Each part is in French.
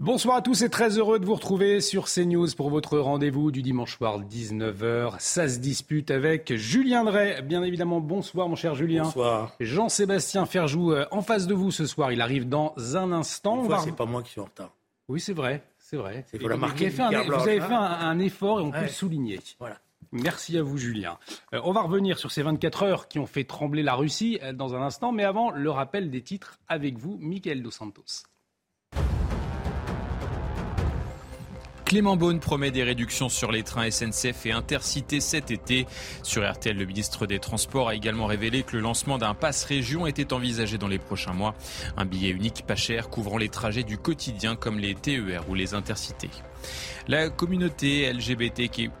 Bonsoir à tous et très heureux de vous retrouver sur CNews pour votre rendez-vous du dimanche soir 19h. Ça se dispute avec Julien Drey. Bien évidemment, bonsoir mon cher Julien. Bonsoir. Jean-Sébastien Ferjou euh, en face de vous ce soir. Il arrive dans un instant. Va- c'est pas moi qui suis en retard. Oui, c'est vrai. C'est vrai. Faut la marquer vous avez fait, un, vous avez hein. un, un effort et on peut le souligner. Voilà. Merci à vous, Julien. Euh, on va revenir sur ces 24 heures qui ont fait trembler la Russie euh, dans un instant, mais avant, le rappel des titres avec vous, Michael Dos Santos. Clément Beaune promet des réductions sur les trains SNCF et Intercité cet été. Sur RTL, le ministre des Transports a également révélé que le lancement d'un pass région était envisagé dans les prochains mois. Un billet unique pas cher couvrant les trajets du quotidien comme les TER ou les Intercités. La communauté LGBTQ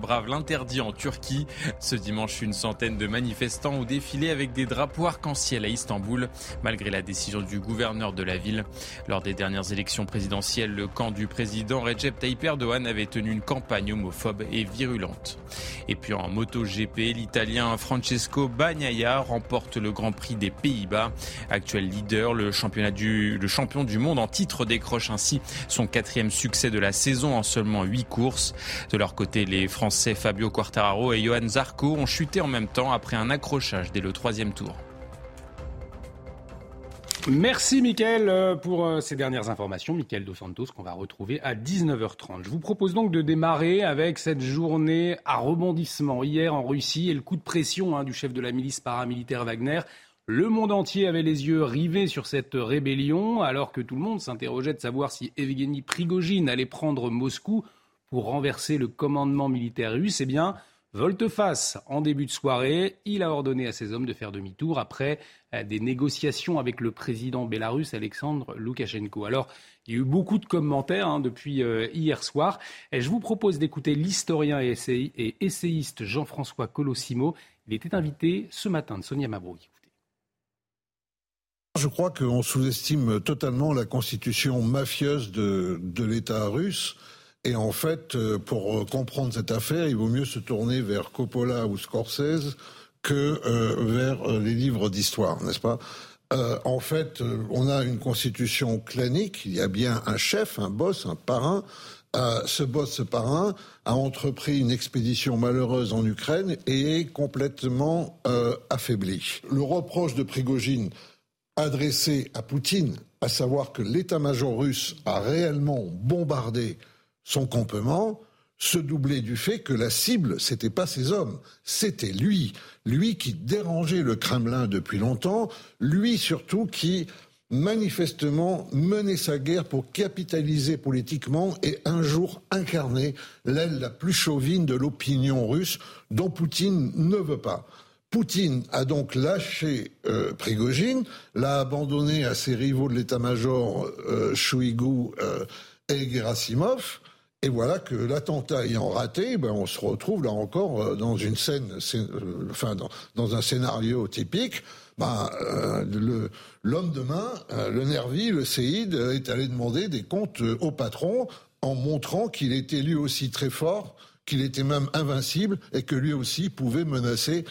brave l'interdit en Turquie. Ce dimanche, une centaine de manifestants ont défilé avec des drapeaux arc-en-ciel à Istanbul, malgré la décision du gouverneur de la ville. Lors des dernières élections présidentielles, le camp du président Recep Tayyip Erdogan avait tenu une campagne homophobe et virulente. Et puis en MotoGP, l'Italien Francesco Bagnaia remporte le Grand Prix des Pays-Bas. Actuel leader, le, le champion du monde en titre décroche ainsi son quatrième succès de la saison en seulement huit courses. De leur côté, les Français Fabio Quartararo et Johan Zarco ont chuté en même temps après un accrochage dès le troisième tour. Merci Mickaël euh, pour euh, ces dernières informations. Mickaël Dos Santos qu'on va retrouver à 19h30. Je vous propose donc de démarrer avec cette journée à rebondissement hier en Russie et le coup de pression hein, du chef de la milice paramilitaire Wagner. Le monde entier avait les yeux rivés sur cette rébellion alors que tout le monde s'interrogeait de savoir si Evgeny Prigogine allait prendre Moscou pour renverser le commandement militaire russe. Eh bien, volte-face en début de soirée, il a ordonné à ses hommes de faire demi-tour après euh, des négociations avec le président bélarusse Alexandre Loukachenko. Alors, il y a eu beaucoup de commentaires hein, depuis euh, hier soir. Et je vous propose d'écouter l'historien et, essay- et essayiste Jean-François Colossimo. Il était invité ce matin de Sonia Mabrouk. Je crois qu'on sous-estime totalement la constitution mafieuse de l'État russe. Et en fait, euh, pour euh, comprendre cette affaire, il vaut mieux se tourner vers Coppola ou Scorsese que euh, vers les livres d'histoire, n'est-ce pas? En fait, on a une constitution clanique. Il y a bien un chef, un boss, un parrain. Ce boss, ce parrain, a entrepris une expédition malheureuse en Ukraine et est complètement affaibli. Le reproche de Prigogine adressé à Poutine, à savoir que l'état-major russe a réellement bombardé son campement, se doublait du fait que la cible, c'était pas ses hommes, c'était lui. Lui qui dérangeait le Kremlin depuis longtemps, lui surtout qui manifestement menait sa guerre pour capitaliser politiquement et un jour incarner l'aile la plus chauvine de l'opinion russe dont Poutine ne veut pas. Poutine a donc lâché euh, Prigogine, l'a abandonné à ses rivaux de l'état-major euh, euh, et Gerasimov. Et voilà que l'attentat ayant raté, ben on se retrouve là encore euh, dans une scène, euh, enfin dans, un scénario typique. Ben, euh, l'homme de main, le nervi, le séide, est allé demander des comptes au patron en montrant qu'il était lui aussi très fort, qu'il était même invincible et que lui aussi pouvait menacer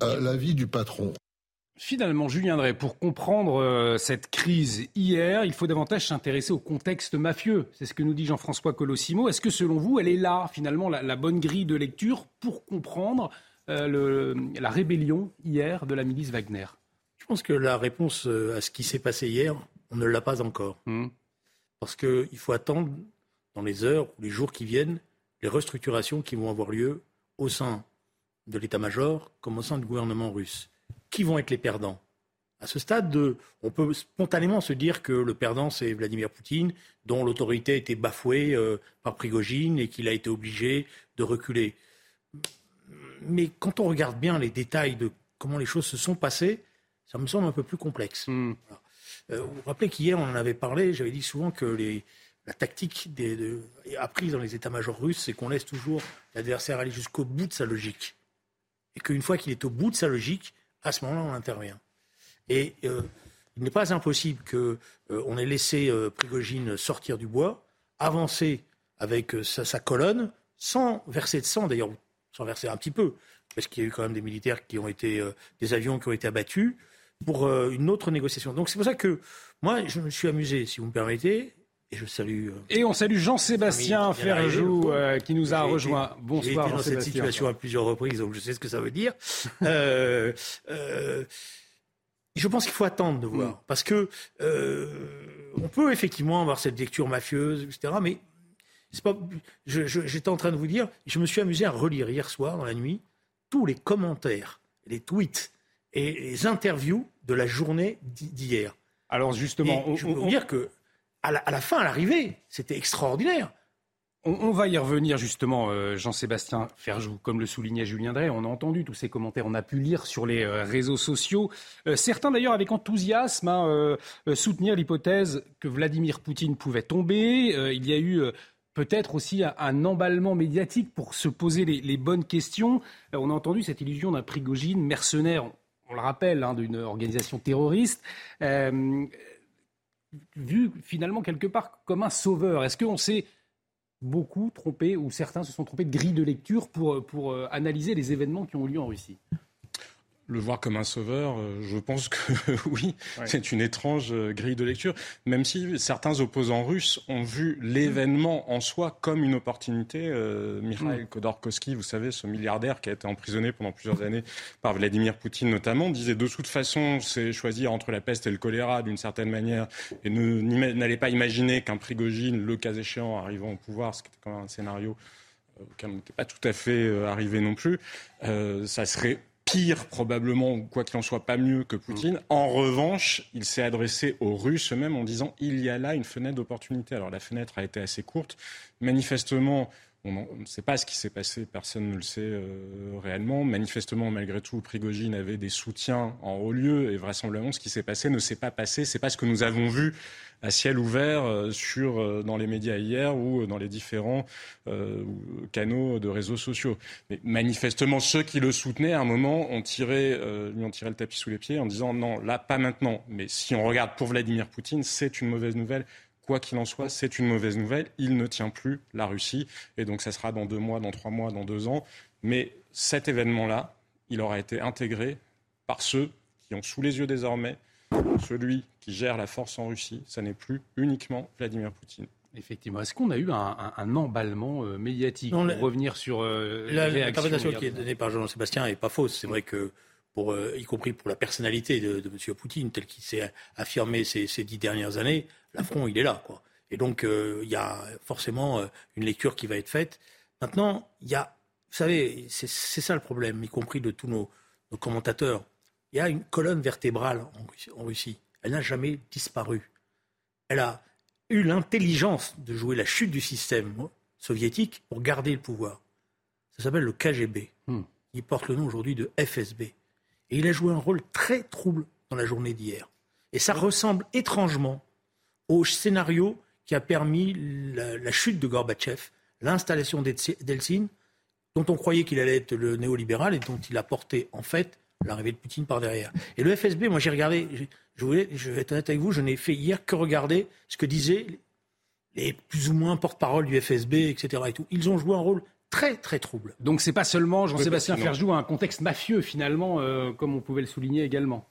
la vie du patron. Finalement, Julien Drey, pour comprendre euh, cette crise hier, il faut davantage s'intéresser au contexte mafieux. C'est ce que nous dit Jean-François Colossimo. Est-ce que selon vous, elle est là, finalement, la, la bonne grille de lecture pour comprendre euh, le- la rébellion hier de la milice Wagner? Je pense que la réponse euh, à ce qui s'est passé hier, on ne l'a pas encore. Hmm. Parce qu'il faut attendre, dans les heures ou les jours qui viennent, les restructurations qui vont avoir lieu au sein de l'état-major comme au sein du gouvernement russe. Qui vont être les perdants? À ce stade, de- on peut spontanément se dire que le perdant, c'est Vladimir Poutine, dont l'autorité a été bafouée euh, par Prigogine et qu'il a été obligé de reculer. Mais quand on regarde bien les détails de comment les choses se sont passées, ça me semble un peu plus complexe. Hmm. Euh, vous vous rappelez qu'hier, on en avait parlé, j'avais dit souvent que les, la tactique des, de, apprise dans les états-majors russes, c'est qu'on laisse toujours l'adversaire aller jusqu'au bout de sa logique. Et qu'une fois qu'il est au bout de sa logique, à ce moment-là, on intervient. Et euh, il n'est pas impossible qu'on euh, ait laissé euh, Prigogine sortir du bois, avancer avec euh, sa, sa colonne, sans verser de sang, d'ailleurs, sans verser un petit peu, parce qu'il y a eu quand même des militaires qui ont été, des avions qui ont été abattus, pour une autre négociation. Donc c'est pour ça que moi, je me suis amusé, si vous me permettez, et je salue. euh, Et on salue Jean-Sébastien Ferjou euh, qui nous a rejoint. J'ai été Bonsoir dans cette situation à plusieurs reprises, donc je sais ce que ça veut dire. Euh, euh, je pense qu'il faut attendre de voir, Mm. parce que on peut effectivement avoir cette lecture mafieuse, etc. Mais c'est pas. J'étais en train de vous dire, je me suis amusé à relire hier soir dans la nuit tous les commentaires, les tweets et les interviews de la journée d'hi- d'hier. Alors justement, Et je peux on- vous dire que à la, fin, à l'arrivée, c'était extraordinaire. On, va y revenir justement, euh, Jean-Sébastien Ferjou, comme le soulignait Julien Drey. On a entendu tous ces commentaires, on a pu lire sur les euh, réseaux sociaux. Euh, certains d'ailleurs avec enthousiasme hein, soutenir l'hypothèse que Vladimir Poutine pouvait tomber. Il y a eu peut-être aussi un, emballement médiatique pour se poser les, bonnes questions. On a entendu cette illusion d'un Prigogine mercenaire, on le rappelle, hein, d'une organisation terroriste. Vu finalement quelque part comme un sauveur. Est-ce qu'on s'est beaucoup trompé, ou certains se sont trompés de grille de lecture pour, pour euh, analyser les événements qui ont eu lieu en Russie? Le voir comme un sauveur, euh, je pense que oui, Ouais. c'est une étrange euh, grille de lecture, même si certains opposants russes ont vu l'événement en soi comme une opportunité. Euh, Mikhail Khodorkovsky, vous savez, ce milliardaire qui a été emprisonné pendant plusieurs années par Vladimir Poutine notamment, disait de toute façon, c'est choisir entre la peste et le choléra d'une certaine manière, et n'allez pas imaginer qu'un Prigogine, le cas échéant, arrivant au pouvoir, ce qui était quand même un scénario euh, auquel on n'était pas tout à fait arrivé non plus, euh, ça serait pire probablement, ou quoi qu'il en soit, pas mieux que Poutine. En revanche, il s'est adressé aux Russes eux-mêmes en disant il y a là une fenêtre d'opportunité. Alors la fenêtre a été assez courte. Manifestement, on ne sait pas ce qui s'est passé, personne ne le sait euh, réellement. Manifestement, malgré tout, Prigogine avait des soutiens en haut lieu et vraisemblablement, ce qui s'est passé ne s'est pas passé. C'est pas ce que nous avons vu à ciel ouvert euh, sur, euh, dans les médias hier ou dans les différents canaux de réseaux sociaux. Mais manifestement, ceux qui le soutenaient, à un moment, ont tiré, lui ont tiré le tapis sous les pieds en disant non, là, pas maintenant. Mais si on regarde pour Vladimir Poutine, c'est une mauvaise nouvelle. Quoi qu'il en soit, c'est une mauvaise nouvelle. Il ne tient plus la Russie. Et donc, ça sera dans deux mois, dans trois mois, dans deux ans. Mais cet événement-là, il aura été intégré par ceux qui ont sous les yeux désormais celui qui gère la force en Russie. Ça n'est plus uniquement Vladimir Poutine. Effectivement. Est-ce qu'on a eu un, un- un emballement euh, médiatique Non, pour la- revenir sur euh, La- L'interprétation qui est donnée par Jean-Sébastien n'est pas fausse. C'est vrai que, pour, euh, y compris pour la personnalité de, de M. Poutine, tel qu'il s'est affirmé ces, ces dix dernières années, l'affront, il est là. Quoi. Et donc, euh, il y a forcément euh, une lecture qui va être faite. Maintenant, il y a, vous savez, c'est ça le problème, y compris de tous nos, nos commentateurs. Il y a une colonne vertébrale en Russie. en Russie. Elle n'a jamais disparu. Elle a eu l'intelligence de jouer la chute du système soviétique pour garder le pouvoir. Ça s'appelle le KGB. Hmm. Il porte le nom aujourd'hui de FSB. Et il a joué un rôle très trouble dans la journée d'hier. Et ça ressemble étrangement au scénario qui a permis la, la chute de Gorbatchev, l'installation d'Eltsi- d'Eltsine, dont on croyait qu'il allait être le néolibéral et dont il a porté en fait l'arrivée de Poutine par derrière. Et le FSB, moi j'ai regardé, je, voulais, je vais être honnête avec vous, je n'ai fait hier que regarder ce que disaient les plus ou moins porte-parole du FSB, etc. Et tout. Ils ont joué un rôle très très trouble. Donc c'est pas seulement Jean-Sébastien Ferjou, un contexte mafieux finalement, euh, comme on pouvait le souligner également.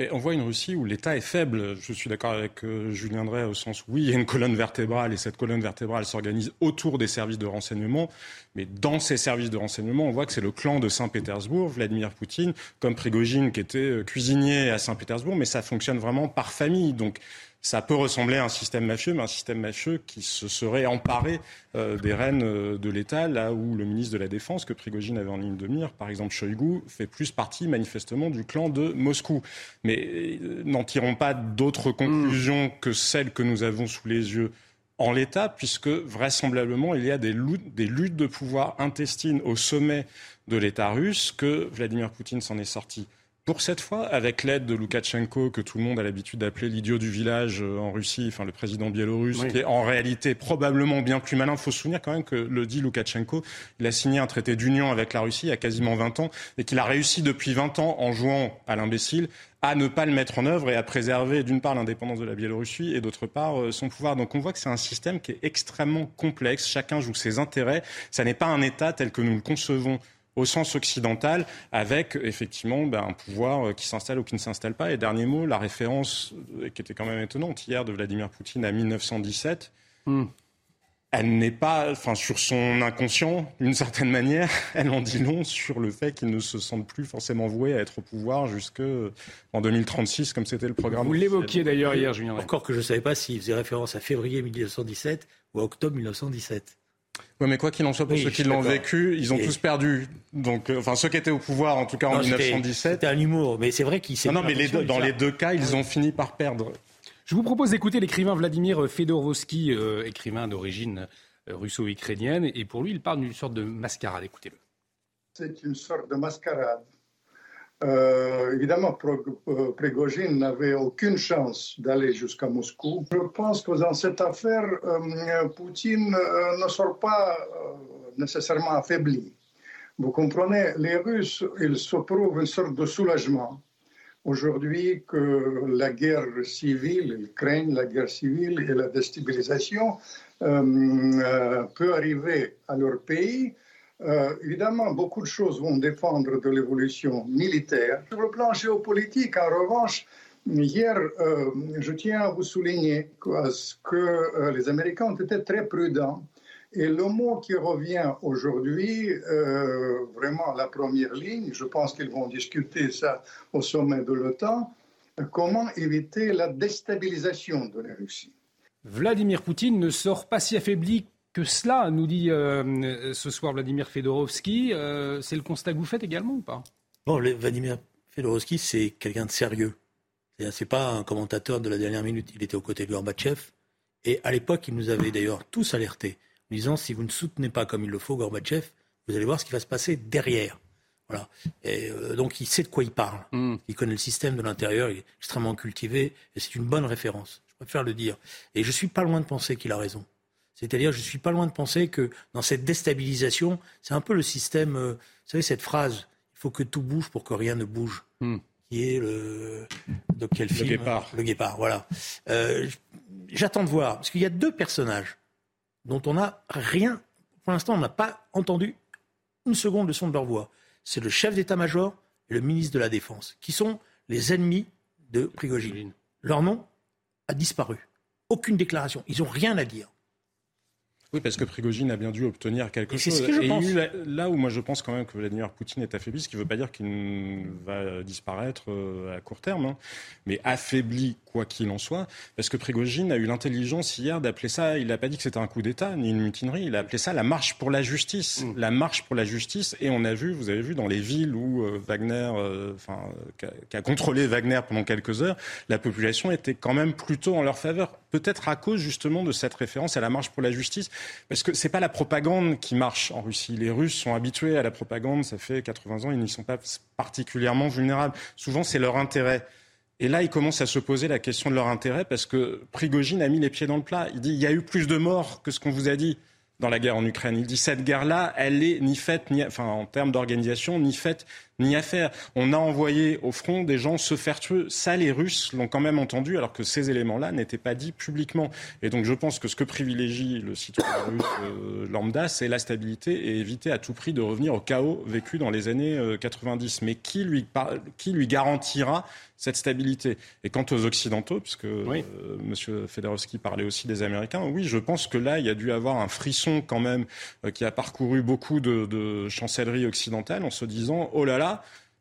Et on voit une Russie où l'État est faible. Je suis d'accord avec euh, Julien Drey au sens où oui, il y a une colonne vertébrale et cette colonne vertébrale s'organise autour des services de renseignement. Mais dans ces services de renseignement, on voit que c'est le clan de Saint-Pétersbourg, Vladimir Poutine, comme Prigogine qui était euh, cuisinier à Saint-Pétersbourg, mais ça fonctionne vraiment par famille. Donc ça peut ressembler à un système mafieux, mais un système mafieux qui se serait emparé euh, des rênes euh, de l'État, là où le ministre de la Défense, que Prigogine avait en ligne de mire, par exemple Shoigu, fait plus partie manifestement du clan de Moscou. Mais euh, n'en tirons pas d'autres conclusions que celles que nous avons sous les yeux en l'état, puisque vraisemblablement il y a des luttes, des luttes de pouvoir intestines au sommet de l'État russe, que Vladimir Poutine s'en est sorti pour cette fois, avec l'aide de Loukachenko, que tout le monde a l'habitude d'appeler l'idiot du village euh, en Russie, enfin le président biélorusse, qui est en réalité probablement bien plus malin. Il faut se souvenir quand même que le dit Loukachenko, il a signé un traité d'union avec la Russie il y a quasiment 20 ans et qu'il a réussi depuis 20 ans, en jouant à l'imbécile, à ne pas le mettre en œuvre et à préserver d'une part l'indépendance de la Biélorussie et d'autre part euh, son pouvoir. Donc on voit que c'est un système qui est extrêmement complexe. Chacun joue ses intérêts. Ça n'est pas un État tel que nous le concevons au sens occidental, avec effectivement ben, un pouvoir euh, qui s'installe ou qui ne s'installe pas. Et dernier mot, la référence euh, qui était quand même étonnante hier de Vladimir Poutine à 1917. Hmm. Elle n'est pas, enfin, sur son inconscient, d'une certaine manière, elle en dit long sur le fait qu'il ne se sente plus forcément voué à être au pouvoir jusqu'en euh, 2036, comme c'était le programme. Vous l'évoquiez d'ailleurs hier, Julien. Encore que je ne savais pas s'il faisait référence à février 1917 ou à octobre 1917. Oui, mais quoi qu'il en soit, pour ceux qui l'ont vécu, ils ont tous perdu. Donc, euh, enfin, ceux qui étaient au pouvoir, en tout cas en 1917. C'était un humour, mais c'est vrai qu'il s'est. Non, non, mais dans les deux cas, ils ont fini par perdre. Je vous propose d'écouter l'écrivain Vladimir Fedorovski, euh, écrivain d'origine euh, russo-ukrainienne, et pour lui, il parle d'une sorte de mascarade. Écoutez-le. C'est une sorte de mascarade euh, évidemment, euh, Prigogine n'avait aucune chance d'aller jusqu'à Moscou. Je pense que dans cette affaire, euh, Poutine ne sort pas nécessairement affaibli. Vous comprenez, les Russes, ils s'opprouvent une sorte de soulagement. Aujourd'hui, que la guerre civile, ils craignent la guerre civile et la déstabilisation, peut arriver à leur pays euh, évidemment, beaucoup de choses vont dépendre de l'évolution militaire. Sur le plan géopolitique, en revanche, hier, euh, je tiens à vous souligner que, euh, les Américains ont été très prudents. Et le mot qui revient aujourd'hui, vraiment à la première ligne, je pense qu'ils vont discuter ça au sommet de l'OTAN, comment éviter la déstabilisation de la Russie. Vladimir Poutine ne sort pas si affaibli que cela, nous dit euh, ce soir Vladimir Fedorovski. Euh, c'est le constat que vous faites également ou pas? Bon, Vladimir Fedorovski, c'est quelqu'un de sérieux. C'est pas un commentateur de la dernière minute. Il était aux côtés de Gorbatchev. Et à l'époque, il nous avait d'ailleurs tous alertés, en disant si vous ne soutenez pas comme il le faut Gorbatchev, vous allez voir ce qui va se passer derrière. Voilà. Et euh, donc il sait de quoi il parle. Hmm. Il connaît le système de l'intérieur, il est extrêmement cultivé, et c'est une bonne référence. Je préfère le dire. Et je suis pas loin de penser qu'il a raison. C'est-à-dire, je suis pas loin de penser que dans cette déstabilisation, c'est un peu le système, euh, vous savez, cette phrase, il faut que tout bouge pour que rien ne bouge, hmm. qui est le... De quel film Le guépard. Le guépard, voilà. Euh, j'attends de voir, parce qu'il y a deux personnages dont on n'a rien, pour l'instant, on n'a pas entendu une seconde de son de leur voix. C'est le chef d'état-major et le ministre de la Défense, qui sont les ennemis de Prigogine. Leur nom a disparu. Aucune déclaration. Ils n'ont rien à dire. Oui, parce que Prigogine a bien dû obtenir quelque chose. Ce que je pense. là où moi je pense quand même que Vladimir Poutine est affaibli, ce qui ne veut pas dire qu'il va disparaître euh, à court terme, hein, mais affaibli quoi qu'il en soit, parce que Prigogine a eu l'intelligence hier d'appeler ça, il n'a pas dit que c'était un coup d'État ni une mutinerie, il a appelé ça la marche pour la justice. Mm. La marche pour la justice, et on a vu, vous avez vu, dans les villes où euh, Wagner, euh, enfin, qui a contrôlé Wagner pendant quelques heures, la population était quand même plutôt en leur faveur peut-être à cause justement de cette référence à la marche pour la justice, parce que c'est pas la propagande qui marche en Russie. Les Russes sont habitués à la propagande, ça fait 80 ans, ils n'y sont pas particulièrement vulnérables. Souvent, c'est leur intérêt. Et là, ils commencent à se poser la question de leur intérêt parce que Prigogine a mis les pieds dans le plat. Il dit il y a eu plus de morts que ce qu'on vous a dit dans la guerre en Ukraine. Il dit cette guerre-là, elle est ni faite, ni, enfin en termes d'organisation, ni faite ni à faire. On a envoyé au front des gens se faire tuer. Ça, les Russes l'ont quand même entendu, alors que ces éléments-là n'étaient pas dits publiquement. Et donc, je pense que ce que privilégie le citoyen russe euh, lambda, c'est la stabilité et éviter à tout prix de revenir au chaos vécu dans les années 90. Euh, Mais qui lui, qui lui garantira cette stabilité? Et quant aux Occidentaux, puisque oui. Euh, M. Federowski parlait aussi des Américains, oui, je pense que là, il y a dû avoir un frisson quand même qui a parcouru beaucoup de, de chancelleries occidentales en se disant, oh là là,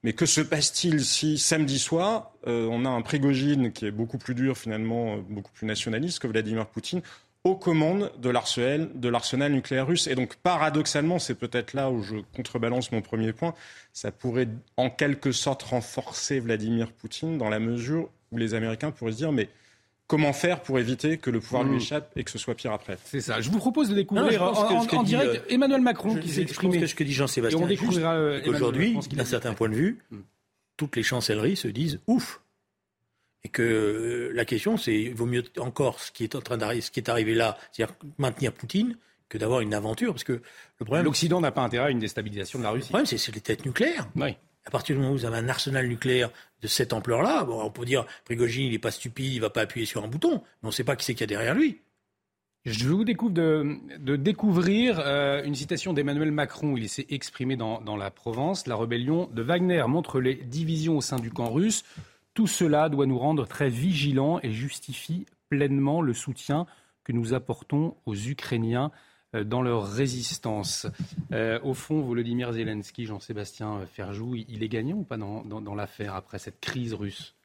mais que se passe-t-il si samedi soir, euh, on a un Prigogine qui est beaucoup plus dur finalement, euh, beaucoup plus nationaliste que Vladimir Poutine, aux commandes de l'arsenal nucléaire russe? Et donc, paradoxalement, c'est peut-être là où je contrebalance mon premier point, ça pourrait en quelque sorte renforcer Vladimir Poutine dans la mesure où les Américains pourraient se dire, mais comment faire pour éviter que le pouvoir lui hmm. échappe et que ce soit pire après. C'est ça. Je vous propose de découvrir en, direct euh, Emmanuel Macron qui s'est exprimé. Je pense que ce que dit Jean-Sébastien, aujourd'hui, d'un certain point de vue, hmm. toutes les chancelleries se disent ouf. Et que euh, la question, c'est il vaut mieux encore ce qui est en train d'arriver, ce qui est arrivé là, c'est-à-dire maintenir Poutine, que d'avoir une aventure, parce que le problème. L'Occident n'a pas intérêt à une déstabilisation de la Russie. Le problème, c'est les têtes nucléaires. Oui. À partir du moment où vous avez un arsenal nucléaire de cette ampleur-là, bon, on peut dire Prigogine, il n'est pas stupide, il va pas appuyer sur un bouton, mais on ne sait pas qui c'est qu'il y a derrière lui. Je vous découvre de, découvrir euh, une citation d'Emmanuel Macron. Il s'est exprimé dans, dans, la Provence. La rébellion de Wagner montre les divisions au sein du camp russe. Tout cela doit nous rendre très vigilants et justifie pleinement le soutien que nous apportons aux Ukrainiens dans leur résistance. Euh, au fond, Volodymyr Zelensky, Jean-Sébastien Ferjou, il est gagnant ou pas dans l'affaire après cette crise russe?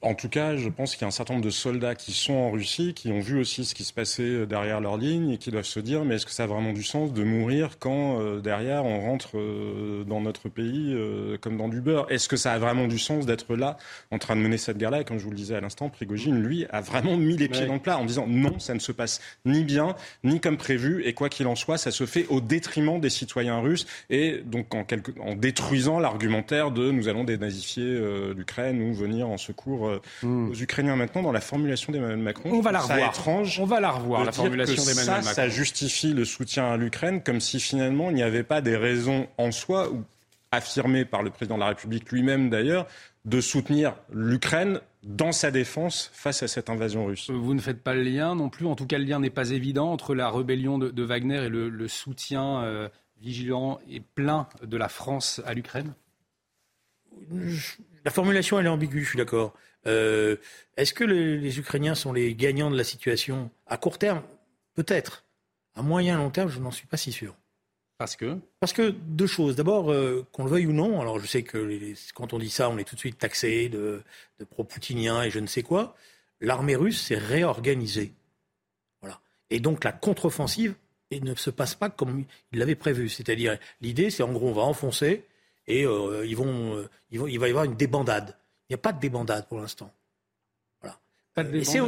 En tout cas, je pense qu'il y a un certain nombre de soldats qui sont en Russie, qui ont vu aussi ce qui se passait euh, derrière leur ligne et qui doivent se dire mais est-ce que ça a vraiment du sens de mourir quand euh, derrière on rentre euh, dans notre pays comme dans du beurre? Est-ce que ça a vraiment du sens d'être là en train de mener cette guerre-là? Et comme je vous le disais à l'instant, Prigogine, lui, a vraiment mis les pieds dans le plat en disant non, ça ne se passe ni bien, ni comme prévu, et quoi qu'il en soit, ça se fait au détriment des citoyens russes et donc en, quelque... en détruisant l'argumentaire de nous allons dénazifier l'Ukraine ou venir en secours euh, hmm. aux Ukrainiens maintenant dans la formulation d'Emmanuel Macron. On va la revoir. étrange. On va la revoir, la formulation d'Emmanuel Macron. Ça justifie le soutien à l'Ukraine comme si finalement il n'y avait pas des raisons en soi, ou affirmées par le président de la République lui-même d'ailleurs, de soutenir l'Ukraine dans sa défense face à cette invasion russe. Vous ne faites pas le lien non plus, en tout cas le lien n'est pas évident entre la rébellion de, Wagner et le, soutien euh, vigilant et plein de la France à l'Ukraine? La formulation elle est ambiguë, je suis d'accord. Euh, est-ce que les, Ukrainiens sont les gagnants de la situation À court terme, peut-être. À moyen long terme, je n'en suis pas si sûr. Parce que? Parce que deux choses. D'abord, euh, qu'on le veuille ou non, alors je sais que quand on dit ça, on est tout de suite taxé de, pro-poutinien et je ne sais quoi. L'armée russe s'est réorganisée. Voilà. Et donc la contre-offensive ne se passe pas comme il l'avait prévu. C'est-à-dire, l'idée, c'est en gros, on va enfoncer et euh, ils vont, ils vont, il va y avoir une débandade. Il n'y a pas de débandade pour l'instant. Voilà.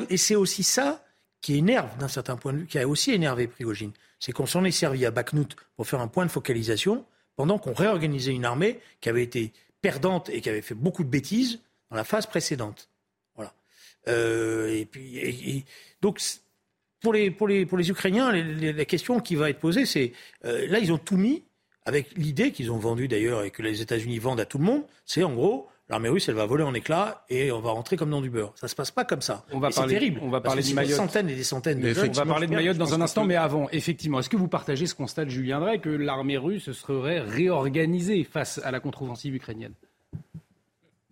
Et c'est aussi ça qui énerve d'un certain point de vue, qui a aussi énervé Prigogine. C'est qu'on s'en est servi à Bakhmut pour faire un point de focalisation pendant qu'on réorganisait une armée qui avait été perdante et qui avait fait beaucoup de bêtises dans la phase précédente. Voilà. Euh, et puis, donc, pour les, pour les, pour les Ukrainiens, la question qui va être posée, c'est euh, là, ils ont tout mis avec l'idée qu'ils ont vendue d'ailleurs et que les États-Unis vendent à tout le monde, c'est en gros, l'armée russe, elle va voler en éclats et on va rentrer comme dans du beurre. Ça se passe pas comme ça. On va parler, c'est terrible. On va parler de Mayotte. Des centaines et des centaines de On va parler de Mayotte dans un instant, mais avant, effectivement, est-ce que vous partagez ce constat de Julien Drey que l'armée russe serait réorganisée face à la contre-offensive ukrainienne?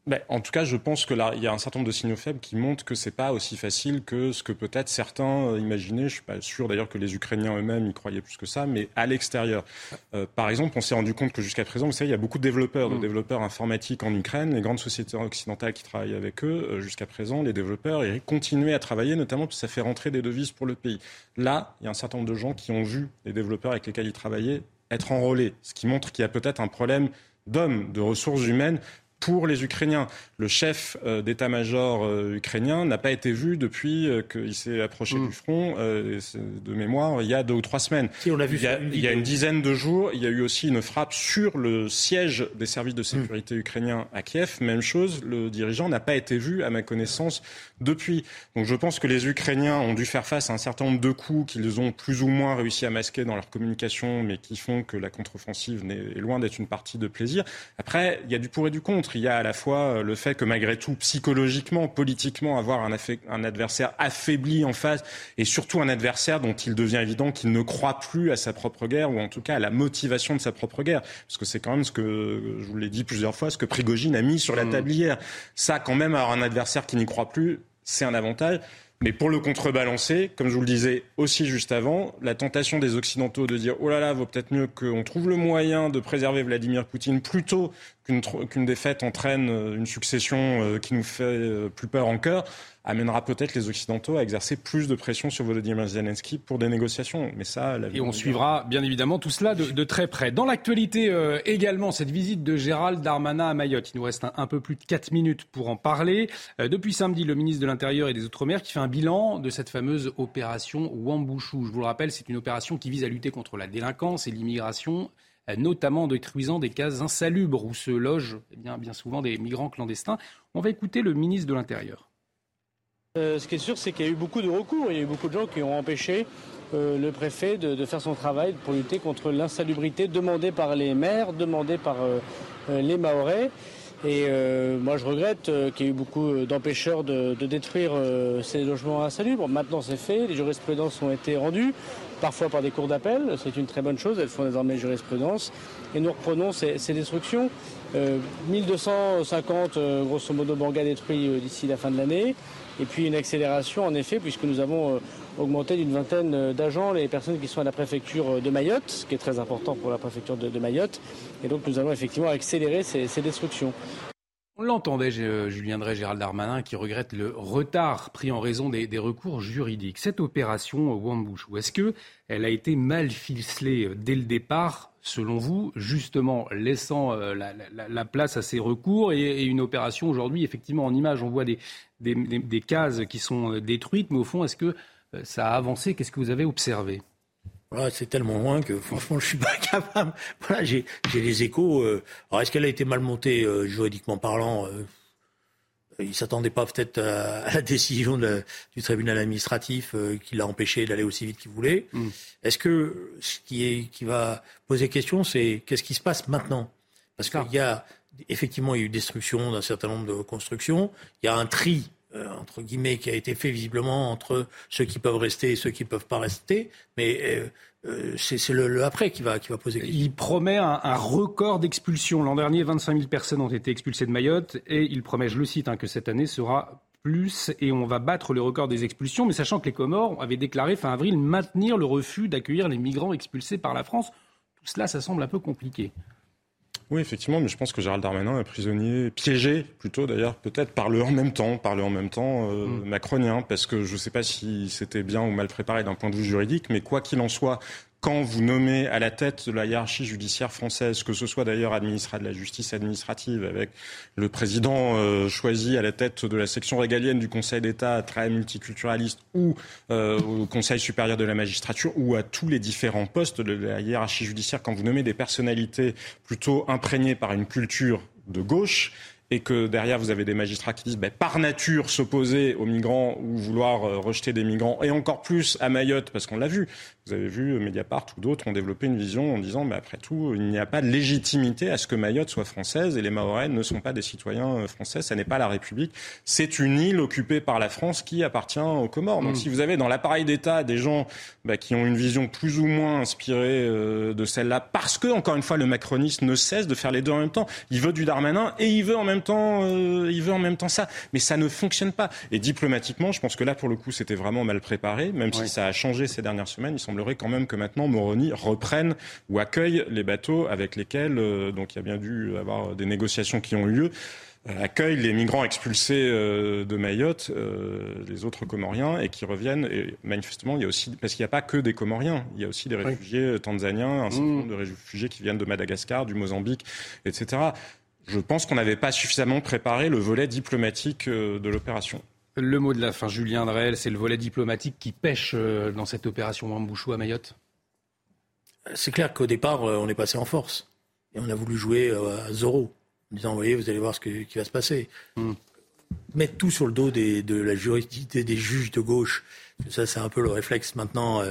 Ben, en tout cas, je pense qu'il y a un certain nombre de signaux faibles qui montrent que c'est pas aussi facile que ce que peut-être certains euh, imaginaient. Je suis pas sûr d'ailleurs que les Ukrainiens eux-mêmes y croyaient plus que ça, mais à l'extérieur. Euh, par exemple, on s'est rendu compte que jusqu'à présent, vous savez, il y a beaucoup de développeurs, de mm. développeurs informatiques en Ukraine. Les grandes sociétés occidentales qui travaillent avec eux, euh, jusqu'à présent, les développeurs, ils continuaient à travailler, notamment parce que ça fait rentrer des devises pour le pays. Là, il y a un certain nombre de gens qui ont vu les développeurs avec lesquels ils travaillaient être enrôlés, ce qui montre qu'il y a peut-être un problème d'hommes, de ressources humaines pour les Ukrainiens. Le chef euh, d'état-major euh, ukrainien n'a pas été vu depuis euh, qu'il s'est approché mm. du front, de mémoire, il y a deux ou trois semaines. on a vu il, y a, il y a, une dizaine de jours, il y a eu aussi une frappe sur le siège des services de sécurité mm. ukrainiens à Kiev. Même chose, le dirigeant n'a pas été vu, à ma connaissance, depuis. Donc je pense que les Ukrainiens ont dû faire face à un certain nombre de coups qu'ils ont plus ou moins réussi à masquer dans leur communication, mais qui font que la contre-offensive est loin d'être une partie de plaisir. Après, il y a du pour et du contre. Il y a à la fois euh, le fait que malgré tout, psychologiquement, politiquement, avoir un, un adversaire affaibli en face, et surtout un adversaire dont il devient évident qu'il ne croit plus à sa propre guerre, ou en tout cas à la motivation de sa propre guerre. Parce que c'est quand même ce que, je vous l'ai dit plusieurs fois, ce que Prigogine a mis sur la mmh. table hier. Ça, quand même, avoir un adversaire qui n'y croit plus, c'est un avantage. Mais pour le contrebalancer, comme je vous le disais aussi juste avant, la tentation des Occidentaux de dire oh là là, vaut peut-être mieux qu'on trouve le moyen de préserver Vladimir Poutine plutôt qu'une défaite entraîne euh, une succession euh, qui nous fait euh, plus peur en cœur, amènera peut-être les Occidentaux à exercer plus de pression sur Volodymyr Zelensky pour des négociations. Mais ça, Et on suivra bien évidemment tout cela de, très près. Dans l'actualité également, cette visite de Gérald Darmanin à Mayotte. Il nous reste un, peu plus de 4 minutes pour en parler. depuis samedi, le ministre de l'Intérieur et des Outre-mer qui fait un bilan de cette fameuse opération Wambouchou. Je vous le rappelle, c'est une opération qui vise à lutter contre la délinquance et l'immigration notamment en détruisant des cases insalubres où se logent eh bien, bien souvent des migrants clandestins. On va écouter le ministre de l'Intérieur. Euh, ce qui est sûr, c'est qu'il y a eu beaucoup de recours. Il y a eu beaucoup de gens qui ont empêché euh, le préfet de, faire son travail pour lutter contre l'insalubrité demandée par les maires, demandée par euh, les Mahorais. Et moi, je regrette qu'il y ait eu beaucoup d'empêcheurs de, détruire ces logements insalubres. Maintenant, c'est fait. Les jurisprudences ont été rendues, parfois par des cours d'appel. C'est une très bonne chose. Elles font désormais jurisprudence. Et nous reprenons ces, ces destructions. 1250, grosso modo, bangas détruits d'ici la fin de l'année. Et puis une accélération, en effet, puisque nous avons euh, augmenté d'une vingtaine euh, d'agents les personnes qui sont à la préfecture euh, de Mayotte, ce qui est très important pour la préfecture de, Mayotte. Et donc nous allons effectivement accélérer ces, destructions. On l'entendait, Julien Drey, Gérald Darmanin, qui regrette le retard pris en raison des, recours juridiques. Cette opération Wambouchou, est-ce qu'elle a été mal ficelée dès le départ selon vous, justement laissant euh, la, place à ces recours et, une opération aujourd'hui, effectivement, en image, on voit des, cases qui sont euh, détruites, mais au fond, est-ce que euh, ça a avancé? Qu'est-ce que vous avez observé? C'est tellement loin que franchement, je suis pas capable. Voilà, j'ai les échos. alors, est-ce qu'elle a été mal montée juridiquement parlant il s'attendait pas peut-être à, la décision du tribunal administratif euh, qui l'a empêché d'aller aussi vite qu'il voulait. Mm. Est-ce que ce qui, est, qui va poser question, c'est qu'est-ce qui se passe maintenant? Parce qu'il y a effectivement il y a eu destruction d'un certain nombre de constructions. Il y a un tri euh, entre guillemets, qui a été fait visiblement entre ceux qui peuvent rester et ceux qui ne peuvent pas rester. Mais euh, euh, c'est le, après qui va, qui va poser question. Il promet un, record d'expulsion. L'an dernier, 25 000 personnes ont été expulsées de Mayotte et il promet, je le cite, hein, que cette année sera plus et on va battre le record des expulsions, mais sachant que les Comores avaient déclaré fin avril maintenir le refus d'accueillir les migrants expulsés par la France. Tout cela, ça semble un peu compliqué. Oui, effectivement, mais je pense que Gérald Darmanin est prisonnier, piégé plutôt d'ailleurs, peut-être par le en même temps, par le en même temps euh, mm. macronien, parce que je ne sais pas si c'était bien ou mal préparé d'un point de vue juridique, mais quoi qu'il en soit, quand vous nommez à la tête de la hiérarchie judiciaire française, que ce soit d'ailleurs administrateur de la justice administrative, avec le président euh, choisi à la tête de la section régalienne du Conseil d'État, très multiculturaliste, ou euh, au Conseil supérieur de la magistrature, ou à tous les différents postes de la hiérarchie judiciaire, quand vous nommez des personnalités plutôt imprégnées par une culture de gauche, et que derrière vous avez des magistrats qui disent ben, par nature s'opposer aux migrants ou vouloir euh, rejeter des migrants, et encore plus à Mayotte, parce qu'on l'a vu, vous avez vu Mediapart ou d'autres ont développé une vision en disant mais après tout, il n'y a pas de légitimité à ce que Mayotte soit française et les Mahorais ne sont pas des citoyens euh, français, ça n'est pas la République, c'est une île occupée par la France qui appartient aux Comores. Donc mm. si vous avez dans l'appareil d'État des gens bah, qui ont une vision plus ou moins inspirée euh, de celle-là, parce que encore une fois le macroniste ne cesse de faire les deux en même temps, il veut du Darmanin et il veut en même temps, euh, il veut en même temps ça. Mais ça ne fonctionne pas. Et diplomatiquement, je pense que là, pour le coup, c'était vraiment mal préparé, même si ça a changé ces dernières semaines. Il semblerait quand même que maintenant Moroni reprenne ou accueille les bateaux avec lesquels, euh, donc il y a bien dû avoir des négociations qui ont eu lieu euh, accueille les migrants expulsés de Mayotte, les autres Comoriens, et qui reviennent. Et manifestement, il y a aussi, parce qu'il n'y a pas que des Comoriens, il y a aussi des réfugiés tanzaniens, un certain mmh. nombre de réfugiés qui viennent de Madagascar, du Mozambique, etc je pense qu'on n'avait pas suffisamment préparé le volet diplomatique euh, de l'opération. Le mot de la fin, Julien Drel, c'est le volet diplomatique qui pêche euh, dans cette opération Wambouchou à Mayotte C'est clair qu'au départ, euh, on est passé en force. Et on a voulu jouer à zéro, en disant, vous voyez, vous allez voir ce qui va se passer. Hmm. Mettre tout sur le dos de la jurisdiction des juges de gauche ça, c'est un peu le réflexe maintenant. Euh,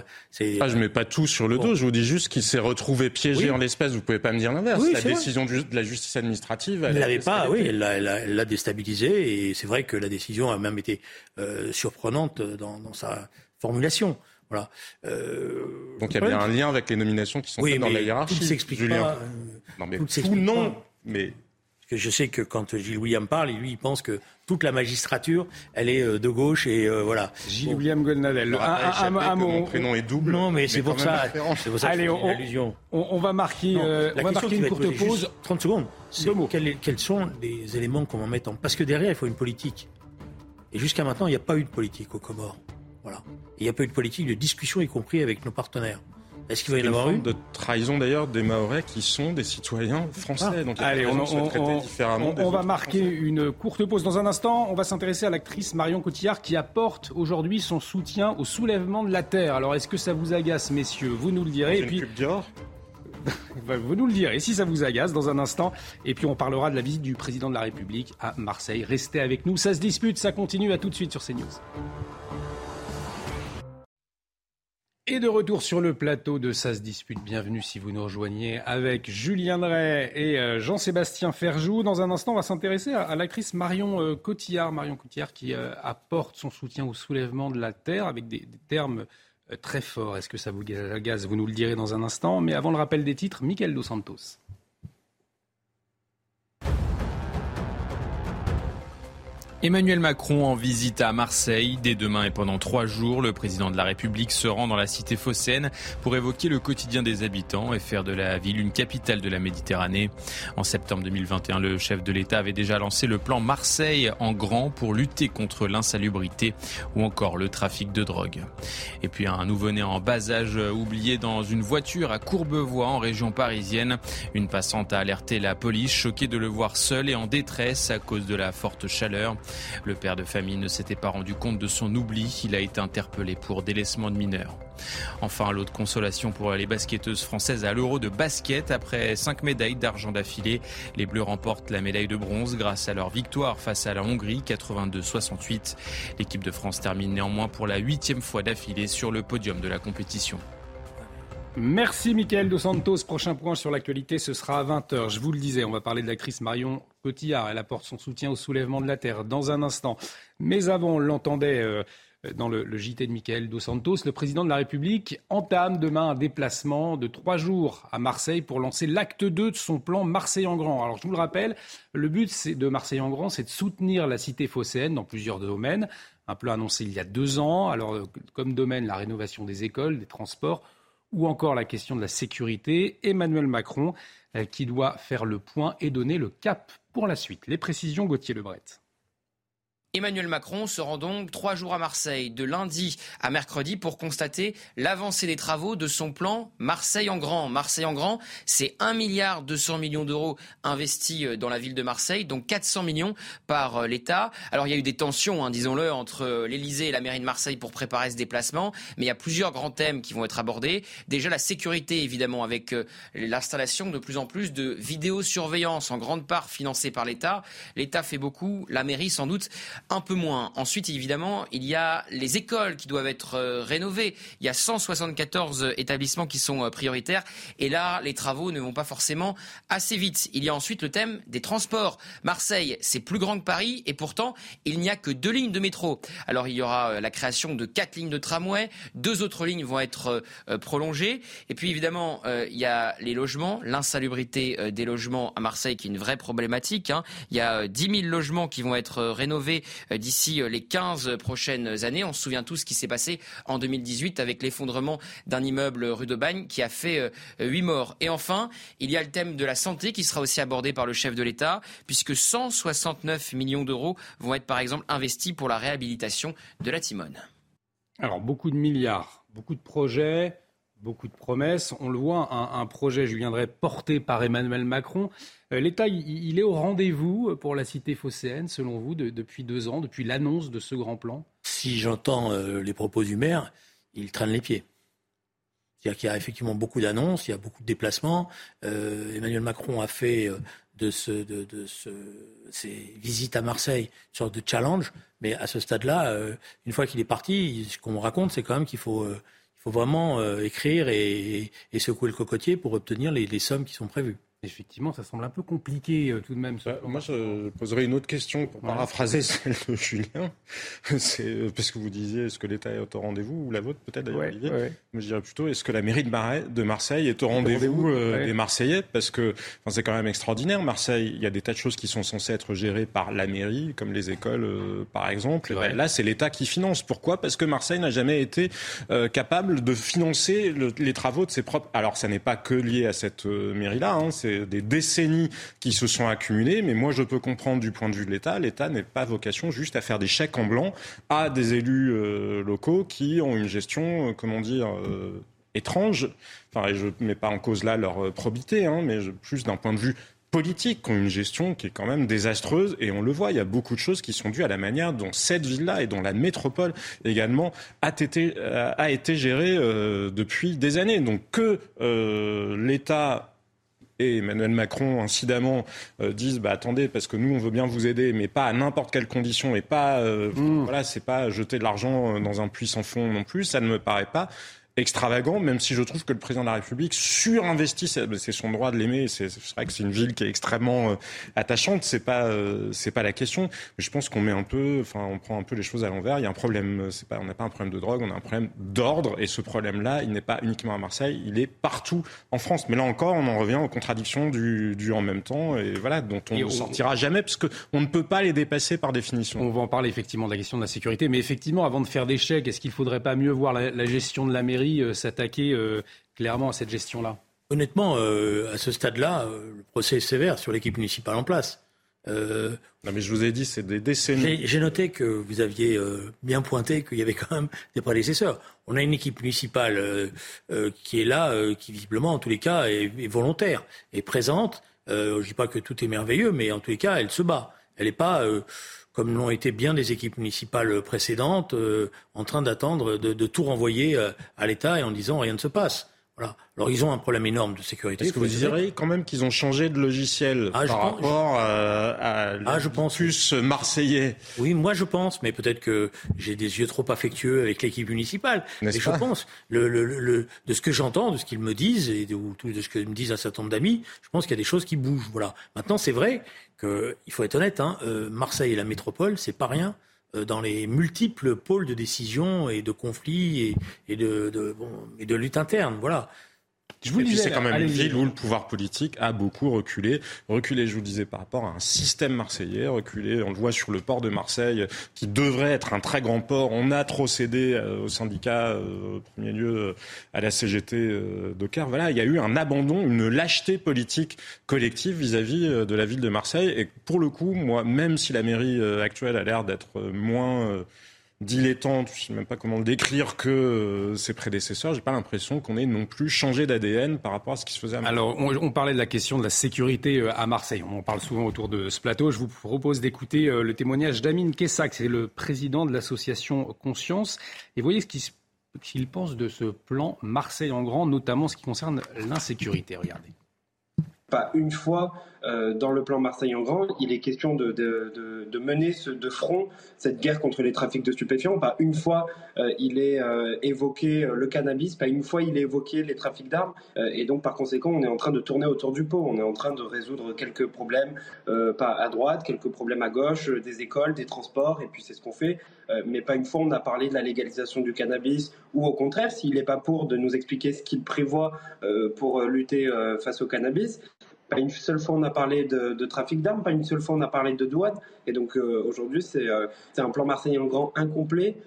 ah, je mets pas tout sur le dos. Je vous dis juste qu'il s'est retrouvé piégé en l'espèce. Vous pouvez pas me dire l'inverse. la décision de la justice administrative. Elle l'avait pas. Oui, elle l'a déstabilisé. Et c'est vrai que la décision a même été euh, surprenante dans, sa formulation. Voilà. Euh, Donc il y a bien un lien avec les nominations qui sont faites dans la hiérarchie. Tout s'explique pas. non mais tout, non. Mais je sais que quand Gilles William parle, lui, il pense que toute la magistrature, elle est euh, de gauche et euh, voilà. Gilles William Golnadel. Un, Mon prénom est double. Non, mais, c'est pour, ça. C'est pour ça. Allez, on, on, va marquer, euh, on va marquer une courte pause. 30 secondes. Quels, quels, sont les éléments qu'on va mettre en Parce que derrière, il faut une politique. Et jusqu'à maintenant, il n'y a pas eu de politique au Comores. Voilà. Il n'y a pas eu de politique de discussion, y compris avec nos partenaires. Est-ce qu'il va y en avoir une De trahison d'ailleurs des Maorais qui sont des citoyens français. Ah. Donc Allez, on, on, différemment on, va marquer une courte pause. Dans un instant, on va s'intéresser à l'actrice Marion Cotillard qui apporte aujourd'hui son soutien au soulèvement de la terre. Alors est-ce que ça vous agace, messieurs? Vous nous le direz. Et puis, Vous nous le direz si ça vous agace dans un instant. Et puis on parlera de la visite du président de la République à Marseille. Restez avec nous. Ça se dispute, ça continue. À tout de suite sur CNews. Et de retour sur le plateau de Ça dispute, bienvenue si vous nous rejoignez avec Julien Drey et euh, Jean-Sébastien Ferjou. Dans un instant, on va s'intéresser à, l'actrice Marion euh, Cotillard. Marion Cotillard qui euh, apporte son soutien au soulèvement de la Terre avec des, termes très forts. Est-ce que ça vous agace Vous nous le direz dans un instant. Mais avant le rappel des titres, Michael Dos Santos. Emmanuel Macron en visite à Marseille. Dès demain et pendant trois jours, le président de la République se rend dans la cité phocéenne pour évoquer le quotidien des habitants et faire de la ville une capitale de la Méditerranée. En septembre 2021, le chef de l'État avait déjà lancé le plan Marseille en grand pour lutter contre l'insalubrité ou encore le trafic de drogue. Et puis un nouveau-né en bas âge oublié dans une voiture à Courbevoie en région parisienne. Une passante a alerté la police, choquée de le voir seul et en détresse à cause de la forte chaleur. Le père de famille ne s'était pas rendu compte de son oubli. Il a été interpellé pour délaissement de mineurs. Enfin, l'autre consolation pour les basketteuses françaises à l'Euro de basket. Après cinq médailles d'argent d'affilée, les Bleus remportent la médaille de bronze grâce à leur victoire face à la Hongrie 82-68. L'équipe de France termine néanmoins pour la huitième fois d'affilée sur le podium de la compétition. Merci Mickaël Dos Santos. Prochain point sur l'actualité, ce sera à 20h. Je vous le disais, on va parler de l'actrice Marion Elle apporte son soutien au soulèvement de la Terre dans un instant. Mais avant, on l'entendait euh, dans le, JT de Mickaël Dos Santos, le président de la République entame demain un déplacement de trois jours à Marseille pour lancer l'acte 2 de son plan Marseille en grand. Alors je vous le rappelle, le but de Marseille en grand, c'est de soutenir la cité phocéenne dans plusieurs domaines. Un plan annoncé il y a deux ans. Alors euh, comme domaine, la rénovation des écoles, des transports ou encore la question de la sécurité. Emmanuel Macron euh, qui doit faire le point et donner le cap pour la suite. Les précisions, Gauthier Lebret. Emmanuel Macron se rend donc trois jours à Marseille, de lundi à mercredi, pour constater l'avancée des travaux de son plan Marseille en grand. Marseille en grand, c'est 1 milliard 200 millions d'euros investis euh, dans la ville de Marseille, donc 400 millions par euh, l'État. Alors il y a eu des tensions, hein, disons-le, entre euh, l'Élysée et la mairie de Marseille pour préparer ce déplacement, mais il y a plusieurs grands thèmes qui vont être abordés. Déjà la sécurité, évidemment, avec l'installation de plus en plus de vidéosurveillance, en grande part financée par l'État. L'État fait beaucoup, la mairie sans doute un peu moins. Ensuite, évidemment, il y a les écoles qui doivent être euh, rénovées. Il y a 174 établissements qui sont euh, prioritaires. Et là, les travaux ne vont pas forcément assez vite. Il y a ensuite le thème des transports. Marseille, c'est plus grand que Paris et pourtant, il n'y a que deux lignes de métro. Alors, il y aura euh, la création de quatre lignes de tramway. Deux autres lignes vont être prolongées. Et puis, évidemment, il y a les logements, l'insalubrité des logements à Marseille qui est une vraie problématique. Hein. Il y a 10 000 logements qui vont être rénovés d'ici euh, les 15 prochaines années. On se souvient tous ce qui s'est passé en 2018 avec l'effondrement d'un immeuble rue de Bagne qui a fait 8 euh, morts. Et enfin, il y a le thème de la santé qui sera aussi abordé par le chef de l'État puisque 169 millions d'euros vont être par exemple investis pour la réhabilitation de la Timone. Alors beaucoup de milliards, beaucoup de projets, beaucoup de promesses. On le voit, un, projet, je viendrai, porté par Emmanuel Macron. Euh, L'État, il, est au rendez-vous pour la cité phocéenne, selon vous, depuis deux ans, depuis l'annonce de ce grand plan? Si j'entends euh, les propos du maire, il traîne les pieds. C'est-à-dire qu'il y a effectivement beaucoup d'annonces, il y a beaucoup de déplacements. Euh, Emmanuel Macron a fait de, ce, de, de ce, ces visites à Marseille une sorte de challenge, mais à ce stade-là, une fois qu'il est parti, ce qu'on me raconte, c'est quand même qu'il faut faut vraiment euh, écrire et, secouer le cocotier pour obtenir les sommes qui sont prévues. Effectivement, ça semble un peu compliqué euh, tout de même. Bah, moi, je poserais une autre question pour paraphraser celle de Julien. C'est euh, parce que vous disiez est-ce que l'État est au rendez-vous ou la vôtre peut-être d'ailleurs, Olivier. Moi, je dirais plutôt est-ce que la mairie de, de Marseille est au rendez-vous euh, des Marseillais? Parce que c'est quand même extraordinaire. Marseille, il y a des tas de choses qui sont censées être gérées par la mairie, comme les écoles, par exemple. Ben, là, c'est l'État qui finance. Pourquoi? Parce que Marseille n'a jamais été capable de financer les travaux de ses propres. Alors, ça n'est pas que lié à cette mairie-là. Hein, des décennies qui se sont accumulées, mais moi je peux comprendre du point de vue de l'État, l'État n'est pas vocation juste à faire des chèques en blanc à des élus euh, locaux qui ont une gestion, euh, comment dire, euh, étrange. Enfin, je ne mets pas en cause là leur probité, hein, mais plus d'un point de vue politiques qui ont une gestion qui est quand même désastreuse et on le voit, il y a beaucoup de choses qui sont dues à la manière dont cette ville-là et dont la métropole également a été, a été gérée depuis des années. Donc que l'État et Emmanuel Macron incidemment euh, disent bah attendez parce que nous on veut bien vous aider mais pas à n'importe quelle condition et pas euh, mmh. voilà c'est pas jeter de l'argent euh, dans un puits sans fond non plus ça ne me paraît pas extravagant, même si je trouve que le président de la République surinvestit, c'est son droit de l'aimer, c'est vrai que c'est une ville qui est extrêmement euh, attachante, c'est pas euh, c'est pas la question, mais je pense qu'on met un peu, enfin on prend un peu les choses à l'envers, il y a un problème, c'est pas on n'a pas un problème de drogue, on a un problème d'ordre. Et ce problème-là, il n'est pas uniquement à Marseille, il est partout en France. Mais là encore, on en revient aux contradictions du, du en même temps. Et voilà dont on ne sortira jamais parce que on ne peut pas les dépasser par définition. On va en parler effectivement de la question de la sécurité, mais effectivement avant de faire des chèques, est-ce qu'il faudrait pas mieux voir la gestion de la mairie euh, s'attaquer euh, clairement à cette gestion-là Honnêtement, euh, à ce stade-là, le procès est sévère sur l'équipe municipale en place. non, mais je vous ai dit, c'est des décennies. J'ai noté que vous aviez bien pointé qu'il y avait quand même des prédécesseurs. On a une équipe municipale qui est là, qui visiblement, en tous les cas, est, est volontaire, est présente. je ne dis pas que tout est merveilleux, mais en tous les cas, elle se bat. Elle n'est pas comme l'ont été bien des équipes municipales précédentes, euh, en train d'attendre de, tout renvoyer euh, à l'État et en disant rien ne se passe. Voilà. Alors ils ont un problème énorme de sécurité. Est-ce que vous diriez quand même qu'ils ont changé de logiciel ah, par rapport euh, à ah, je pense. plus marseillais Oui, moi je pense, mais peut-être que j'ai des yeux trop affectueux avec l'équipe municipale. Mais je pense, le, le, de ce que j'entends, de ce qu'ils me disent et de, de ce que me disent un certain nombre d'amis, je pense qu'il y a des choses qui bougent. Voilà. Maintenant, c'est vrai il faut être honnête, hein, euh, Marseille et la métropole, c'est pas rien dans les multiples pôles de décision et de conflits et, de, et de lutte interne. Voilà. Je vous disais, c'est quand même une ville où le pouvoir politique a beaucoup reculé. Reculé, je vous disais, par rapport à un système marseillais, reculé, on le voit sur le port de Marseille, qui devrait être un très grand port. On a trop cédé euh, aux syndicats, euh, au premier lieu euh, à la CGT de Car. Voilà, il y a eu un abandon, une lâcheté politique collective vis-à-vis -vis de la ville de Marseille. Et pour le coup, moi, même si la mairie actuelle a l'air d'être moins dilettante, je ne sais même pas comment le décrire, que euh, ses prédécesseurs. J'ai pas l'impression qu'on ait non plus changé d'ADN par rapport à ce qui se faisait à Marseille. Alors, on, parlait de la question de la sécurité euh, à Marseille. On en parle souvent autour de ce plateau. Je vous propose d'écouter euh, le témoignage d'Amine Kessac, c'est le président de l'association Conscience. Et voyez ce qu'il pense de ce plan Marseille en grand, notamment ce qui concerne l'insécurité. Regardez. Pas une fois euh, dans le plan Marseille en grand, il est question de, mener de front cette guerre contre les trafics de stupéfiants. Pas une fois euh, il est euh, évoqué le cannabis, pas une fois il est évoqué les trafics d'armes. et donc par conséquent, on est en train de tourner autour du pot. On est en train de résoudre quelques problèmes, pas à droite, quelques problèmes à gauche, des écoles, des transports, et puis c'est ce qu'on fait. mais pas une fois on a parlé de la légalisation du cannabis, ou au contraire, s'il n'est pas pour de nous expliquer ce qu'il prévoit pour lutter face au cannabis. Pas une seule fois on a parlé de, trafic d'armes, pas une seule fois on a parlé de douane. Et donc euh, aujourd'hui, euh, c'est un plan marseillais en grand incomplet.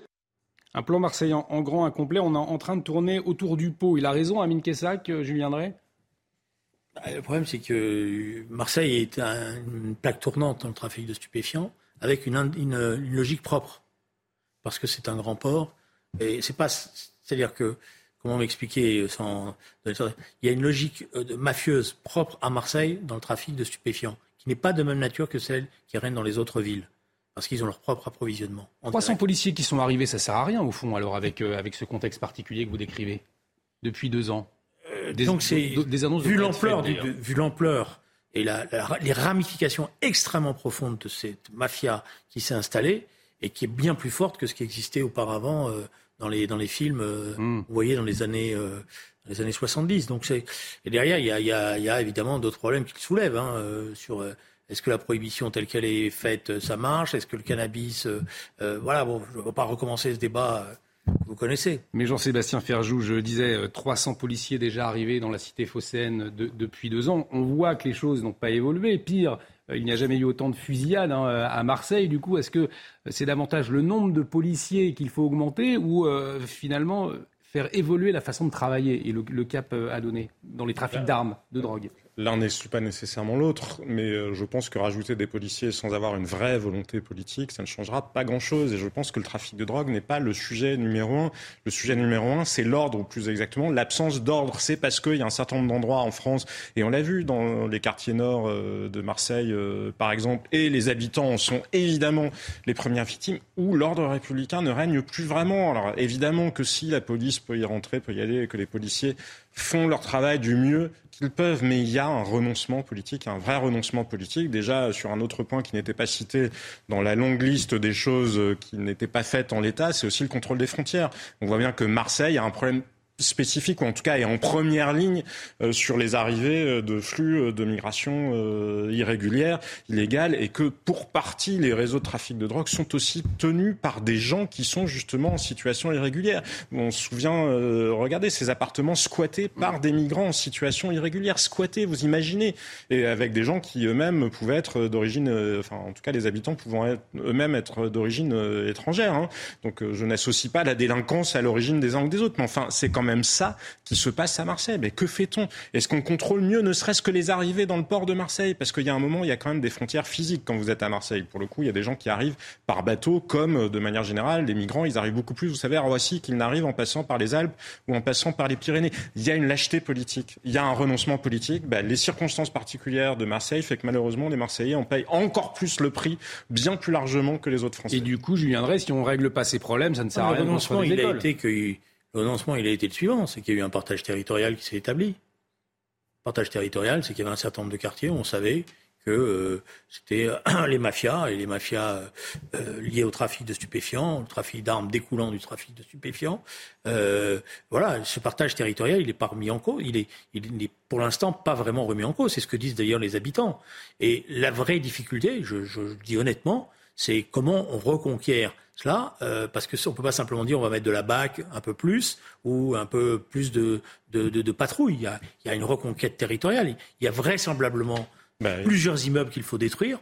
Un plan marseillais en, grand incomplet. On est en train de tourner autour du pot. Il a raison, Amine Kessac, euh, Julien Drey? Bah, Le problème, c'est que Marseille est une plaque tournante dans le trafic de stupéfiants avec une, une logique propre. Parce que c'est un grand port. Et c'est pas. C'est-à-dire que comment m'expliquer sans... Il y a une logique euh, mafieuse propre à Marseille dans le trafic de stupéfiants, qui n'est pas de même nature que celle qui règne dans les autres villes, parce qu'ils ont leur propre approvisionnement. 300 policiers qui sont arrivés, ça sert à rien au fond, alors avec, euh, avec ce contexte particulier que vous décrivez, depuis deux ans. Euh, Donc c'est des annonces vu l'ampleur, vu l'ampleur et les ramifications extrêmement profondes de cette mafia qui s'est installée et qui est bien plus forte que ce qui existait auparavant dans les, dans les films, euh, hmm. vous voyez, dans les années, euh, les années 70. Donc c'est, et derrière, il y a, y, a, y a, évidemment d'autres problèmes qui soulèvent hein, euh, sur est-ce que la prohibition telle qu'elle est faite, ça marche? Est-ce que le cannabis, voilà, bon, je ne vais pas recommencer ce débat. Vous connaissez. Mais Jean-Sébastien Ferjou, je disais, 300 policiers déjà arrivés dans la cité phocéenne depuis deux ans. On voit que les choses n'ont pas évolué. Pire, euh, il n'y a jamais eu autant de fusillades hein, à Marseille. Du coup, est-ce que c'est davantage le nombre de policiers qu'il faut augmenter ou euh, finalement faire évoluer la façon de travailler et le, cap euh, à donner dans les trafics d'armes, de drogue? L'un n'exclut pas nécessairement l'autre, mais euh, je pense que rajouter des policiers sans avoir une vraie volonté politique, ça ne changera pas grand-chose. Et je pense que le trafic de drogue n'est pas le sujet numéro un. Le sujet numéro un, c'est l'ordre, ou plus exactement, l'absence d'ordre. C'est parce qu'il y a un certain nombre d'endroits en France, et on l'a vu dans les quartiers nord euh, de Marseille, euh, par exemple, et les habitants en sont évidemment les premières victimes, où l'ordre républicain ne règne plus vraiment. Alors évidemment que si la police peut y rentrer, peut y aller, et que les policiers font leur travail du mieux qu'ils peuvent, mais il y a un renoncement politique, un vrai renoncement politique. Déjà, sur un autre point qui n'était pas cité dans la longue liste des choses qui n'étaient pas faites en l'état, c'est aussi le contrôle des frontières. On voit bien que Marseille a un problème spécifique, ou en tout cas est en première ligne euh, sur les arrivées euh, de flux euh, de migration irrégulière, illégale, et que pour partie, les réseaux de trafic de drogue sont aussi tenus par des gens qui sont justement en situation irrégulière. On se souvient, regardez, ces appartements squattés par des migrants en situation irrégulière, squattés, vous imaginez, et avec des gens qui eux-mêmes pouvaient être d'origine, enfin en tout cas les habitants pouvant eux-mêmes être d'origine étrangère. Hein. Donc je n'associe pas la délinquance à l'origine des uns ou des autres, mais enfin c'est quand même même ça qui se passe à Marseille. Mais que fait-on? Est-ce qu'on contrôle mieux, ne serait-ce que les arrivées dans le port de Marseille? Parce qu'il y a un moment, il y a quand même des frontières physiques quand vous êtes à Marseille. Pour le coup, il y a des gens qui arrivent par bateau, comme euh, de manière générale, les migrants, ils arrivent beaucoup plus, vous savez, à Roissy qu'ils n'arrivent en passant par les Alpes ou en passant par les Pyrénées. Il y a une lâcheté politique, il y a un renoncement politique. Ben, les circonstances particulières de Marseille fait que malheureusement, les Marseillais en payent encore plus le prix, bien plus largement que les autres Français. Et du coup, Julien Drey, si on règle pas ces problèmes, ça ne sert à rien. Le renoncement, il a été que le renoncement, il a été le suivant, c'est qu'il y a eu un partage territorial qui s'est établi. Partage territorial, c'est qu'il y avait un certain nombre de quartiers où on savait que euh, c'était euh, les mafias et les mafias euh, liées au trafic de stupéfiants, le trafic d'armes découlant du trafic de stupéfiants. voilà, ce partage territorial, il n'est pas remis en cause. Il il n'est pour l'instant pas vraiment remis en cause. C'est ce que disent d'ailleurs les habitants. Et la vraie difficulté, je, je dis honnêtement, c'est comment on reconquiert cela, euh, parce que on peut pas simplement dire on va mettre de la BAC un peu plus ou un peu plus de, de, de, patrouille. Il y, a, il y, a, une reconquête territoriale. Il y a vraisemblablement ben plusieurs immeubles qu'il faut détruire.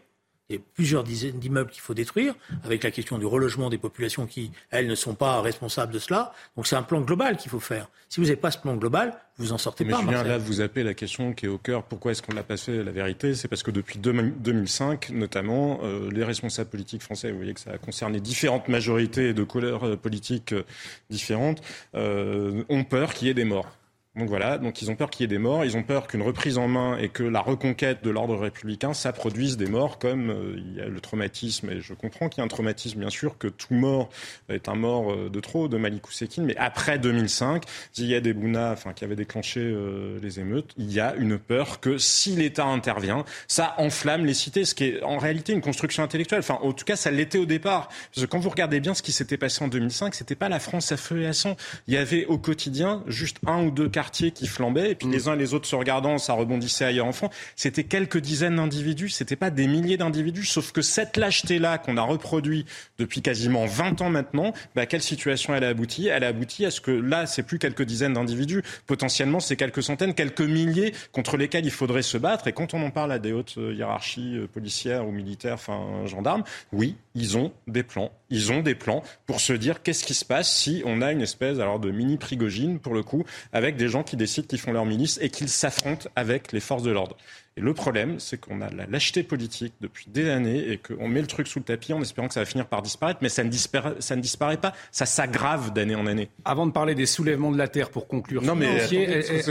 Il y a plusieurs dizaines d'immeubles qu'il faut détruire, avec la question du relogement des populations qui, elles, ne sont pas responsables de cela. Donc c'est un plan global qu'il faut faire. Si vous n'avez pas ce plan global, vous en sortez Mais pas. Mais Julien, là, vous appelez la question qui est au cœur. Pourquoi est-ce qu'on n'a pas fait la vérité? C'est parce que depuis 2005, notamment, euh, les responsables politiques français, vous voyez que ça a concerné différentes majorités de couleurs euh, politiques euh, différentes, ont peur qu'il y ait des morts. Donc voilà, donc ils ont peur qu'il y ait des morts, ils ont peur qu'une reprise en main et que la reconquête de l'ordre républicain, ça produise des morts comme euh, il y a le traumatisme, et je comprends qu'il y a un traumatisme bien sûr, que tout mort est un mort euh, de trop de Malik Oussekine, mais après 2005, Ziyad Ebouna, enfin qui avait déclenché euh, les émeutes, il y a une peur que si l'État intervient, ça enflamme les cités, ce qui est en réalité une construction intellectuelle, enfin en tout cas ça l'était au départ, parce que quand vous regardez bien ce qui s'était passé en 2005, c'était pas la France à feu et à sang, il y avait au quotidien juste un ou deux quartiers qui flambaient, et puis mm. les uns et les autres se regardant, ça rebondissait ailleurs en France. C'était quelques dizaines d'individus, c'était pas des milliers d'individus, sauf que cette lâcheté-là qu'on a reproduit depuis quasiment 20 ans maintenant, bah, quelle situation elle a abouti? Elle a abouti à ce que là, c'est plus quelques dizaines d'individus, potentiellement c'est quelques centaines, quelques milliers contre lesquels il faudrait se battre. Et quand on en parle à des hautes euh, hiérarchies euh, policières ou militaires, enfin gendarmes, oui, ils ont des plans. Ils ont des plans pour se dire qu'est-ce qui se passe si on a une espèce alors de mini prigogine pour le coup avec des gens qui décident qu'ils font leur milice et qu'ils s'affrontent avec les forces de l'ordre. Et le problème, c'est qu'on a la lâcheté politique depuis des années et qu'on met le truc sous le tapis en espérant que ça va finir par disparaître, mais ça ne disparaît, ça ne disparaît pas, ça s'aggrave d'année en année. Avant de parler des soulèvements de la Terre, pour conclure, non mais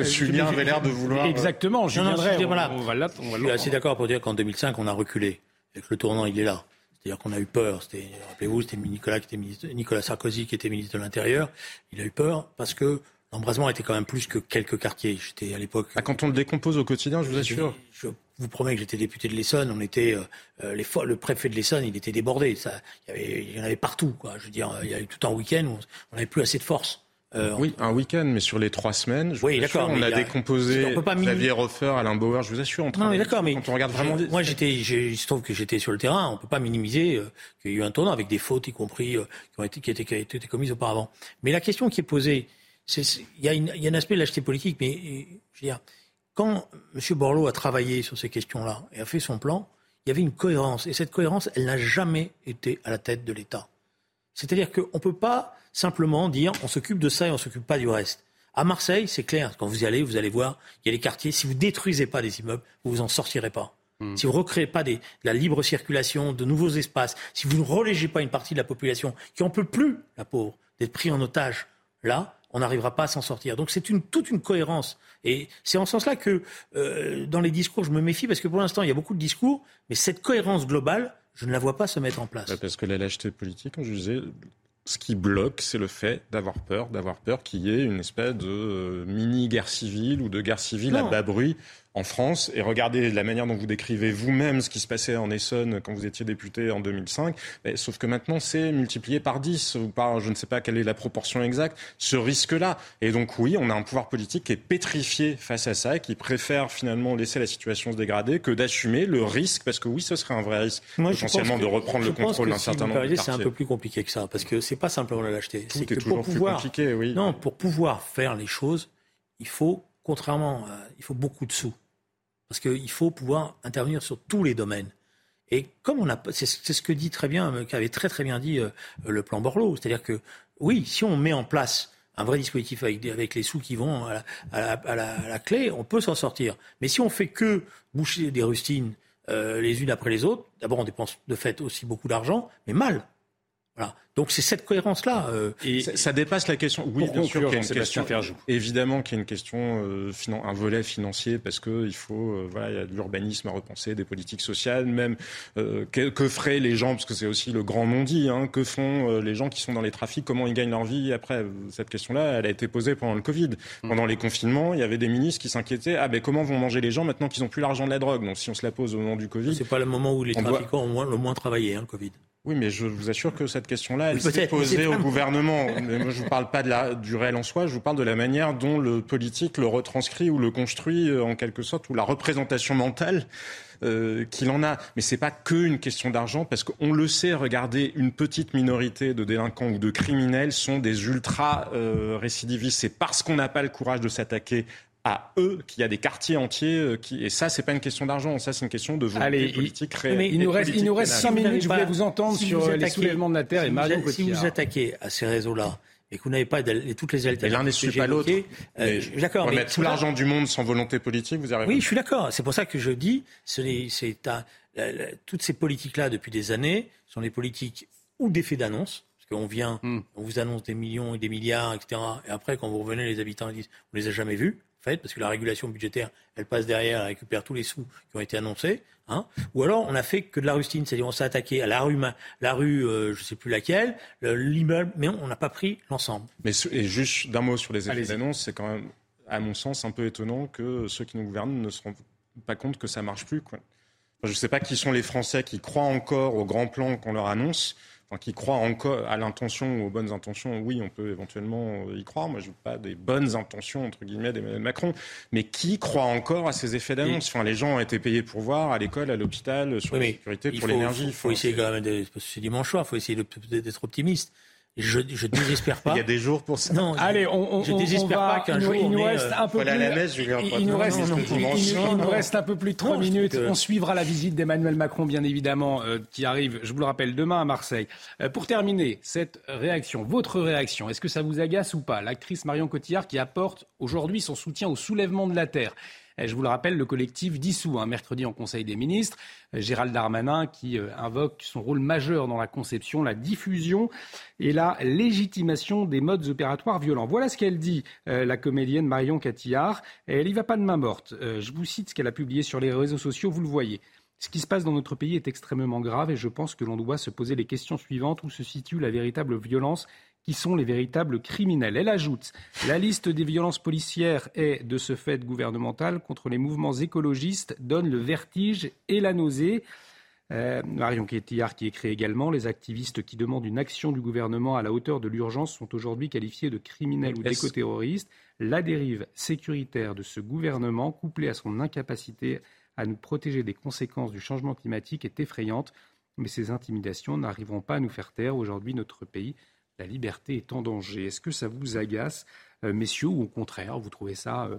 Julien avait l'air de vouloir. Exactement, je viendrai. Voilà. On, va je suis assez d'accord pour dire qu'en 2005, on a reculé et que le tournant, il est là. C'est-à-dire qu'on a eu peur. Rappelez-vous, c'était Nicolas, qui était Nicolas Sarkozy qui était ministre de l'Intérieur. Il a eu peur parce que L'embrasement était quand même plus que quelques quartiers. J'étais à l'époque. Ah, quand on le décompose au quotidien, je vous assure. Je, vous promets que j'étais député de l'Essonne. On était euh, euh les, le préfet de l'Essonne, il était débordé. Ça, il y, avait, il y en avait partout. Quoi. Je veux dire, il y a eu tout un week-end où on n'avait plus assez de force. Euh, oui, un week-end, mais sur les trois semaines, je oui, d'accord. On a, décomposé on peut pas Xavier Roffer, Alain Bauer, je vous assure. On non, mais d'accord, mais quand on regarde vraiment, moi j'étais, il se trouve que j'étais sur le terrain. On peut pas minimiser euh, qu'il y a eu un tournant avec des fautes, y compris euh, qui ont été qui, étaient, qui été commises auparavant. Mais la question qui est posée, il y, a un aspect de lâcheté politique, mais je veux dire, quand M. Borloo a travaillé sur ces questions-là et a fait son plan, il y avait une cohérence. Et cette cohérence, elle n'a jamais été à la tête de l'État. C'est-à-dire qu'on ne peut pas simplement dire on s'occupe de ça et on ne s'occupe pas du reste. À Marseille, c'est clair. Quand vous y allez, vous allez voir, il y a des quartiers. Si vous détruisez pas des immeubles, vous vous en sortirez pas. Hmm. Si vous ne recréez pas de la libre circulation, de nouveaux espaces, si vous ne relégez pas une partie de la population qui en peut plus, la pauvre, d'être pris en otage, là, on n'arrivera pas à s'en sortir. Donc c'est une, toute une cohérence. Et c'est en ce sens-là que euh, dans les discours, je me méfie parce que pour l'instant, il y a beaucoup de discours, mais cette cohérence globale, je ne la vois pas se mettre en place. Parce que la lâcheté politique, comme je disais, ce qui bloque, c'est le fait d'avoir peur, d'avoir peur qu'il y ait une espèce de euh, mini-guerre civile ou de guerre civile à bas bruit en France. Et regardez la manière dont vous décrivez vous-même ce qui se passait en Essonne quand vous étiez député en 2005. sauf que maintenant, c'est multiplié par 10 ou par, je ne sais pas quelle est la proportion exacte, ce risque-là. Et donc, oui, on a un pouvoir politique qui est pétrifié face à ça, qui préfère finalement laisser la situation se dégrader que d'assumer le risque, parce que oui, ce serait un vrai risque, potentiellement, de reprendre le contrôle d'un certain nombre de C'est un peu plus compliqué que ça, parce que c'est pas simplement la lâcheté. C'est que pour pouvoir, oui. non, pour pouvoir faire les choses, il faut, contrairement, il faut beaucoup de sous. Parce qu'il faut pouvoir intervenir sur tous les domaines. Et comme on a, c'est ce que dit très bien, qu'avait très très bien dit euh, le plan Borloo, c'est-à-dire que oui, si on met en place un vrai dispositif avec, avec les sous qui vont à la, à la, clé, on peut s'en sortir. Mais si on fait que boucher des rustines euh, les unes après les autres, d'abord on dépense de fait aussi beaucoup d'argent, mais mal. Voilà. Donc c'est cette cohérence-là. Euh, et ça, dépasse la question. Oui, bien sûr qu'il y a une question. Évidemment qu'il y a une question, euh, un volet financier, parce que il faut, euh, voilà, il y a de l'urbanisme à repenser, des politiques sociales, même euh, que, que, feraient les gens, parce que c'est aussi le grand non-dit, hein, que font euh, les gens qui sont dans les trafics, comment ils gagnent leur vie. Après, cette question-là, elle a été posée pendant le Covid, mmh. pendant les confinements. Il y avait des ministres qui s'inquiétaient. Ah ben comment vont manger les gens maintenant qu'ils n'ont plus l'argent de la drogue? Donc si on se la pose au moment du Covid, c'est pas le moment où les trafiquants ont moins, le moins travaillé, hein, le Covid. Oui, mais je vous assure que cette question-là, elle s'est posée au gouvernement. Mais moi, je vous parle pas de la, du réel en soi, je vous parle de la manière dont le politique le retranscrit ou le construit euh, en quelque sorte, ou la représentation mentale euh, qu'il en a. Mais c'est pas que une question d'argent, parce qu'on le sait, regardez, une petite minorité de délinquants ou de criminels sont des ultra euh, récidivistes. C'est parce qu'on n'a pas le courage de s'attaquer à eux qu'il y a des quartiers entiers euh, qui et ça c'est pas une question d'argent ça c'est une question de volonté politique réelle. il nous reste il nous reste cinq minutes je voulais vous entendre sur les soulèvements de la terre et Marion Si vous attaquez à ces réseaux là et que vous n'avez pas toutes les alternatives. L'un n'exclut pas l'autre. Euh, d'accord. Mais tout l'argent du monde sans volonté politique, vous arrivez. Oui, je suis d'accord. C'est pour ça que je dis, c'est toutes ces politiques-là depuis des années sont des politiques ou d'effet d'annonce, parce qu'on vient, hmm. on vous annonce des millions et des milliards, etc. Et après, quand vous revenez, les habitants disent, on les a jamais vus parce que la régulation budgétaire, elle passe derrière, elle récupère tous les sous qui ont été annoncés. Hein. Ou alors, on a fait que de la rustine, c'est-à-dire on s'est attaqué à la rue, la rue euh, je ne sais plus laquelle, l'immeuble, mais on n'a pas pris l'ensemble. Mais et juste d'un mot sur les effets d'annonce, c'est quand même, à mon sens, un peu étonnant que ceux qui nous gouvernent ne se rendent pas compte que ça marche plus. Quoi. je ne sais pas qui sont les Français qui croient encore au grand plan qu'on leur annonce qui croient encore à l'intention ou aux bonnes intentions, oui, on peut éventuellement y croire. Moi, je ne veux pas des bonnes intentions, entre guillemets, d'Emmanuel Macron. Mais qui croit encore à ces effets d'annonce? Enfin, Les gens ont été payés pour voir à l'école, à l'hôpital, sur la sécurité, pour l'énergie. Il faut, essayer quand même, c'est dimanche soir, il faut essayer d'être optimiste. Je, je désespère pas. Il y a des jours pour ça. Non, allez, on, on, je désespère pas qu'un jour il nous reste un peu plus. Il nous reste, il nous reste un peu plus de trois minutes. On suivra la visite d'Emmanuel Macron, bien évidemment, euh, qui arrive, je vous le rappelle, demain à Marseille. Euh, pour terminer, cette réaction, votre réaction, est-ce que ça vous agace ou pas? L'actrice Marion Cotillard qui apporte aujourd'hui son soutien au soulèvement de la terre. Je vous le rappelle, le collectif dissous un mercredi en Conseil des ministres. Gérald Darmanin qui euh, invoque son rôle majeur dans la conception, la diffusion et la légitimation des modes opératoires violents. Voilà ce qu'elle dit, euh, la comédienne Marion Catillard. elle n'y va pas de main morte. Euh, je vous cite ce qu'elle a publié sur les réseaux sociaux, vous le voyez. Ce qui se passe dans notre pays est extrêmement grave et je pense que l'on doit se poser les questions suivantes où se situe la véritable violence qui sont les véritables criminels. Elle ajoute La liste des violences policières est, de ce fait gouvernementale, contre les mouvements écologistes, donne le vertige et la nausée. Euh, Marion Quétillard qui écrit également Les activistes qui demandent une action du gouvernement à la hauteur de l'urgence sont aujourd'hui qualifiés de criminels ou d'écoterroristes. La dérive sécuritaire de ce gouvernement, couplée à son incapacité à nous protéger des conséquences du changement climatique, est effrayante. Mais ces intimidations n'arriveront pas à nous faire taire. Aujourd'hui, notre pays la liberté est en danger. Est-ce que ça vous agace, euh, messieurs, ou au contraire, vous trouvez ça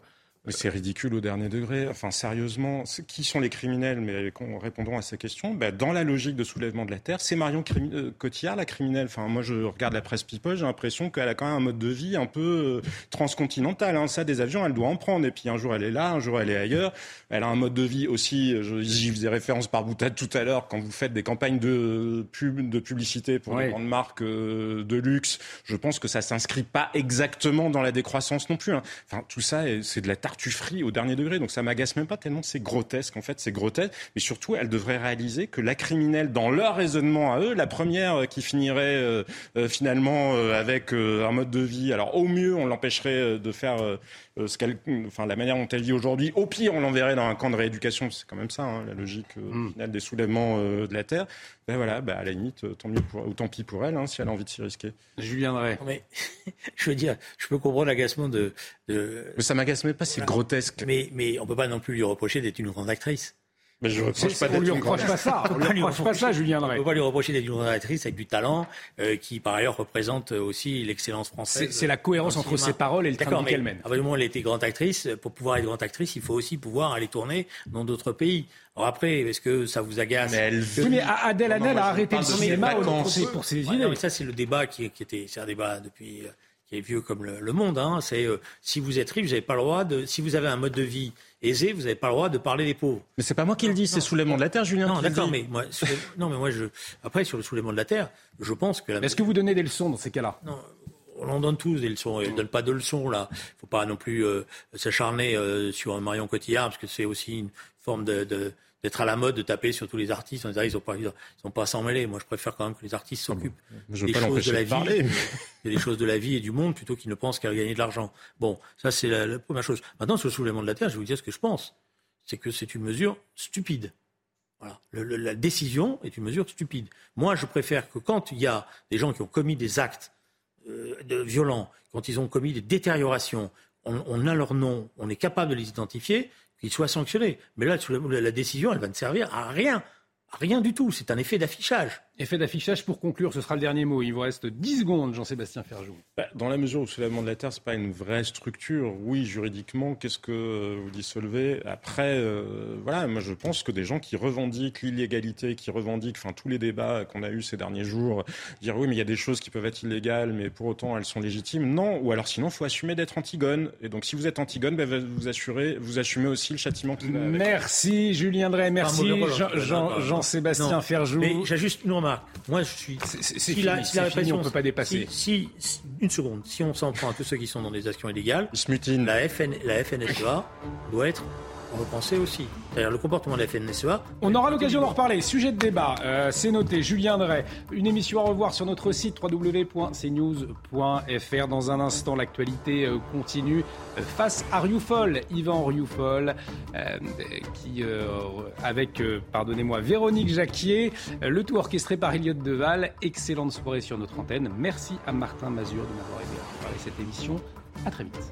euh, C'est ridicule au dernier degré. Enfin, sérieusement, qui sont les criminels? Mais répondons à ces questions. Ben, dans la logique de soulèvement de la terre, c'est Marion euh, Cotillard, la criminelle. Enfin, moi, je regarde la presse People, j'ai l'impression qu'elle a quand même un mode de vie un peu euh, transcontinental. Hein. Ça, des avions, elle doit en prendre. Et puis un jour, elle est là, un jour, elle est ailleurs. Elle a un mode de vie aussi. J'y faisais référence par boutade tout à l'heure. Quand vous faites des campagnes de pub, de publicité pour des grandes marques euh, de luxe, je pense que ça s'inscrit pas exactement dans la décroissance non plus. Hein. Enfin, tout ça, c'est de la tartufferie au dernier degré. Donc ça m'agace même pas tellement c'est grotesque. En fait, c'est grotesque. Mais surtout, elle devrait réaliser que la criminelle, dans leur raisonnement à eux, la première euh, qui finirait euh, euh, finalement avec un mode de vie. Alors au mieux, on l'empêcherait de faire ce qu'elle, enfin la manière dont elle vit aujourd'hui. Au pire, on l'enverrait dans un camp de rééducation. C'est quand même ça, hein, la logique mm. finale des soulèvements de la terre. Ben voilà, ben à la limite, tant mieux pour, ou tant pis pour elle, hein, si elle a envie de s'y risquer. Julien Drey. Mais je veux dire, je peux comprendre l'agacement de, de, Mais ça m'agace même pas, c'est grotesque. Mais, mais on peut pas non plus lui reprocher d'être une grande actrice. Mais je reproche pas on lui reproche pas ça. On lui reproche pas ça, Julien Drey. On peut pas lui reprocher d'être une grande actrice avec du talent, euh, qui par ailleurs représente aussi l'excellence française. C'est la cohérence entre ses paroles et le travail qu'elle mène. À moment elle était grande actrice. Pour pouvoir être grande actrice, il faut aussi pouvoir aller tourner dans d'autres pays. Alors après, est-ce que ça vous agace mais, elle... oui, mais Adèle a arrêté le cinéma pour ses idées. mais ça, c'est le débat qui, qui était, c'est un débat depuis euh, qui est vieux comme le, monde. Hein. C'est euh, si vous êtes riche, vous n'avez pas le droit de. Si vous avez un mode de vie aisé, vous n'avez pas le droit de parler des pauvres. Mais c'est pas moi qui le dis, c'est soulèvement de la terre, Julien. Non, d'accord, mais moi, non, mais moi, je. Après, sur le soulèvement de la terre, je pense que. Est-ce que vous donnez des leçons dans ces cas-là? Non. On en donne tous des leçons. On ne donne pas de leçons là. Il ne faut pas non plus euh, s'acharner euh, sur Marion Cotillard parce que c'est aussi une forme de d'être à la mode de taper sur tous les artistes en disant ils n'ont pas, ils sont pas à s'en mêler. Moi, je préfère quand même que les artistes s'occupent des choses de la vie, des choses de la vie et du monde plutôt qu'ils ne pensent qu'à gagner de l'argent. Bon, ça c'est la, première chose. Maintenant, sur le soulèvement de la terre, je vais vous dire ce que je pense. C'est que c'est une mesure stupide. Voilà. la décision est une mesure stupide. Moi, je préfère que quand il y a des gens qui ont commis des actes euh, de violents, quand ils ont commis des détériorations, on, on, a leur nom, on est capable de les identifier, qu'il soit sanctionné. Mais là, la décision, elle va ne servir à rien. Rien du tout, c'est un effet d'affichage. Effet d'affichage pour conclure, ce sera le dernier mot. Il vous reste 10 secondes, Jean-Sébastien Ferjou. Bah, dans la mesure où le soulèvement de la Terre, ce n'est pas une vraie structure, oui, juridiquement, qu'est-ce que vous dissolvez? Après, euh, voilà, moi je pense que des gens qui revendiquent l'illégalité, qui revendiquent enfin, tous les débats qu'on a eus ces derniers jours, dire oui, mais il y a des choses qui peuvent être illégales, mais pour autant elles sont légitimes, non. Ou alors sinon, il faut assumer d'être Antigone. Et donc si vous êtes Antigone, bah, vous, assurez, vous assumez aussi le châtiment qui va avec. Merci Julien Drey, merci Jean, sébastien Ferjou. Mais j'ai juste une remarque. Moi, je suis. C'est si la, si la répression, on peut pas dépasser. Si, une seconde, si on s'en prend à tous ceux qui sont dans des actions illégales, la, FN, la FNSEA doit être repensée aussi. C'est-à-dire le comportement de la FNSEA. On aura l'occasion d'en reparler. Sujet de débat, euh, c'est noté. Julien Drey, une émission à revoir sur notre site www.cnews.fr. Dans un instant, l'actualité euh, continue euh, face à Rioufol, Yvan Rioufol, qui, avec, pardonnez-moi, Véronique Jacquier, le tout orchestré par Elliott Deval. Excellente soirée sur notre antenne. Merci à Martin Mazur de m'avoir aidé à préparer cette émission. À très vite.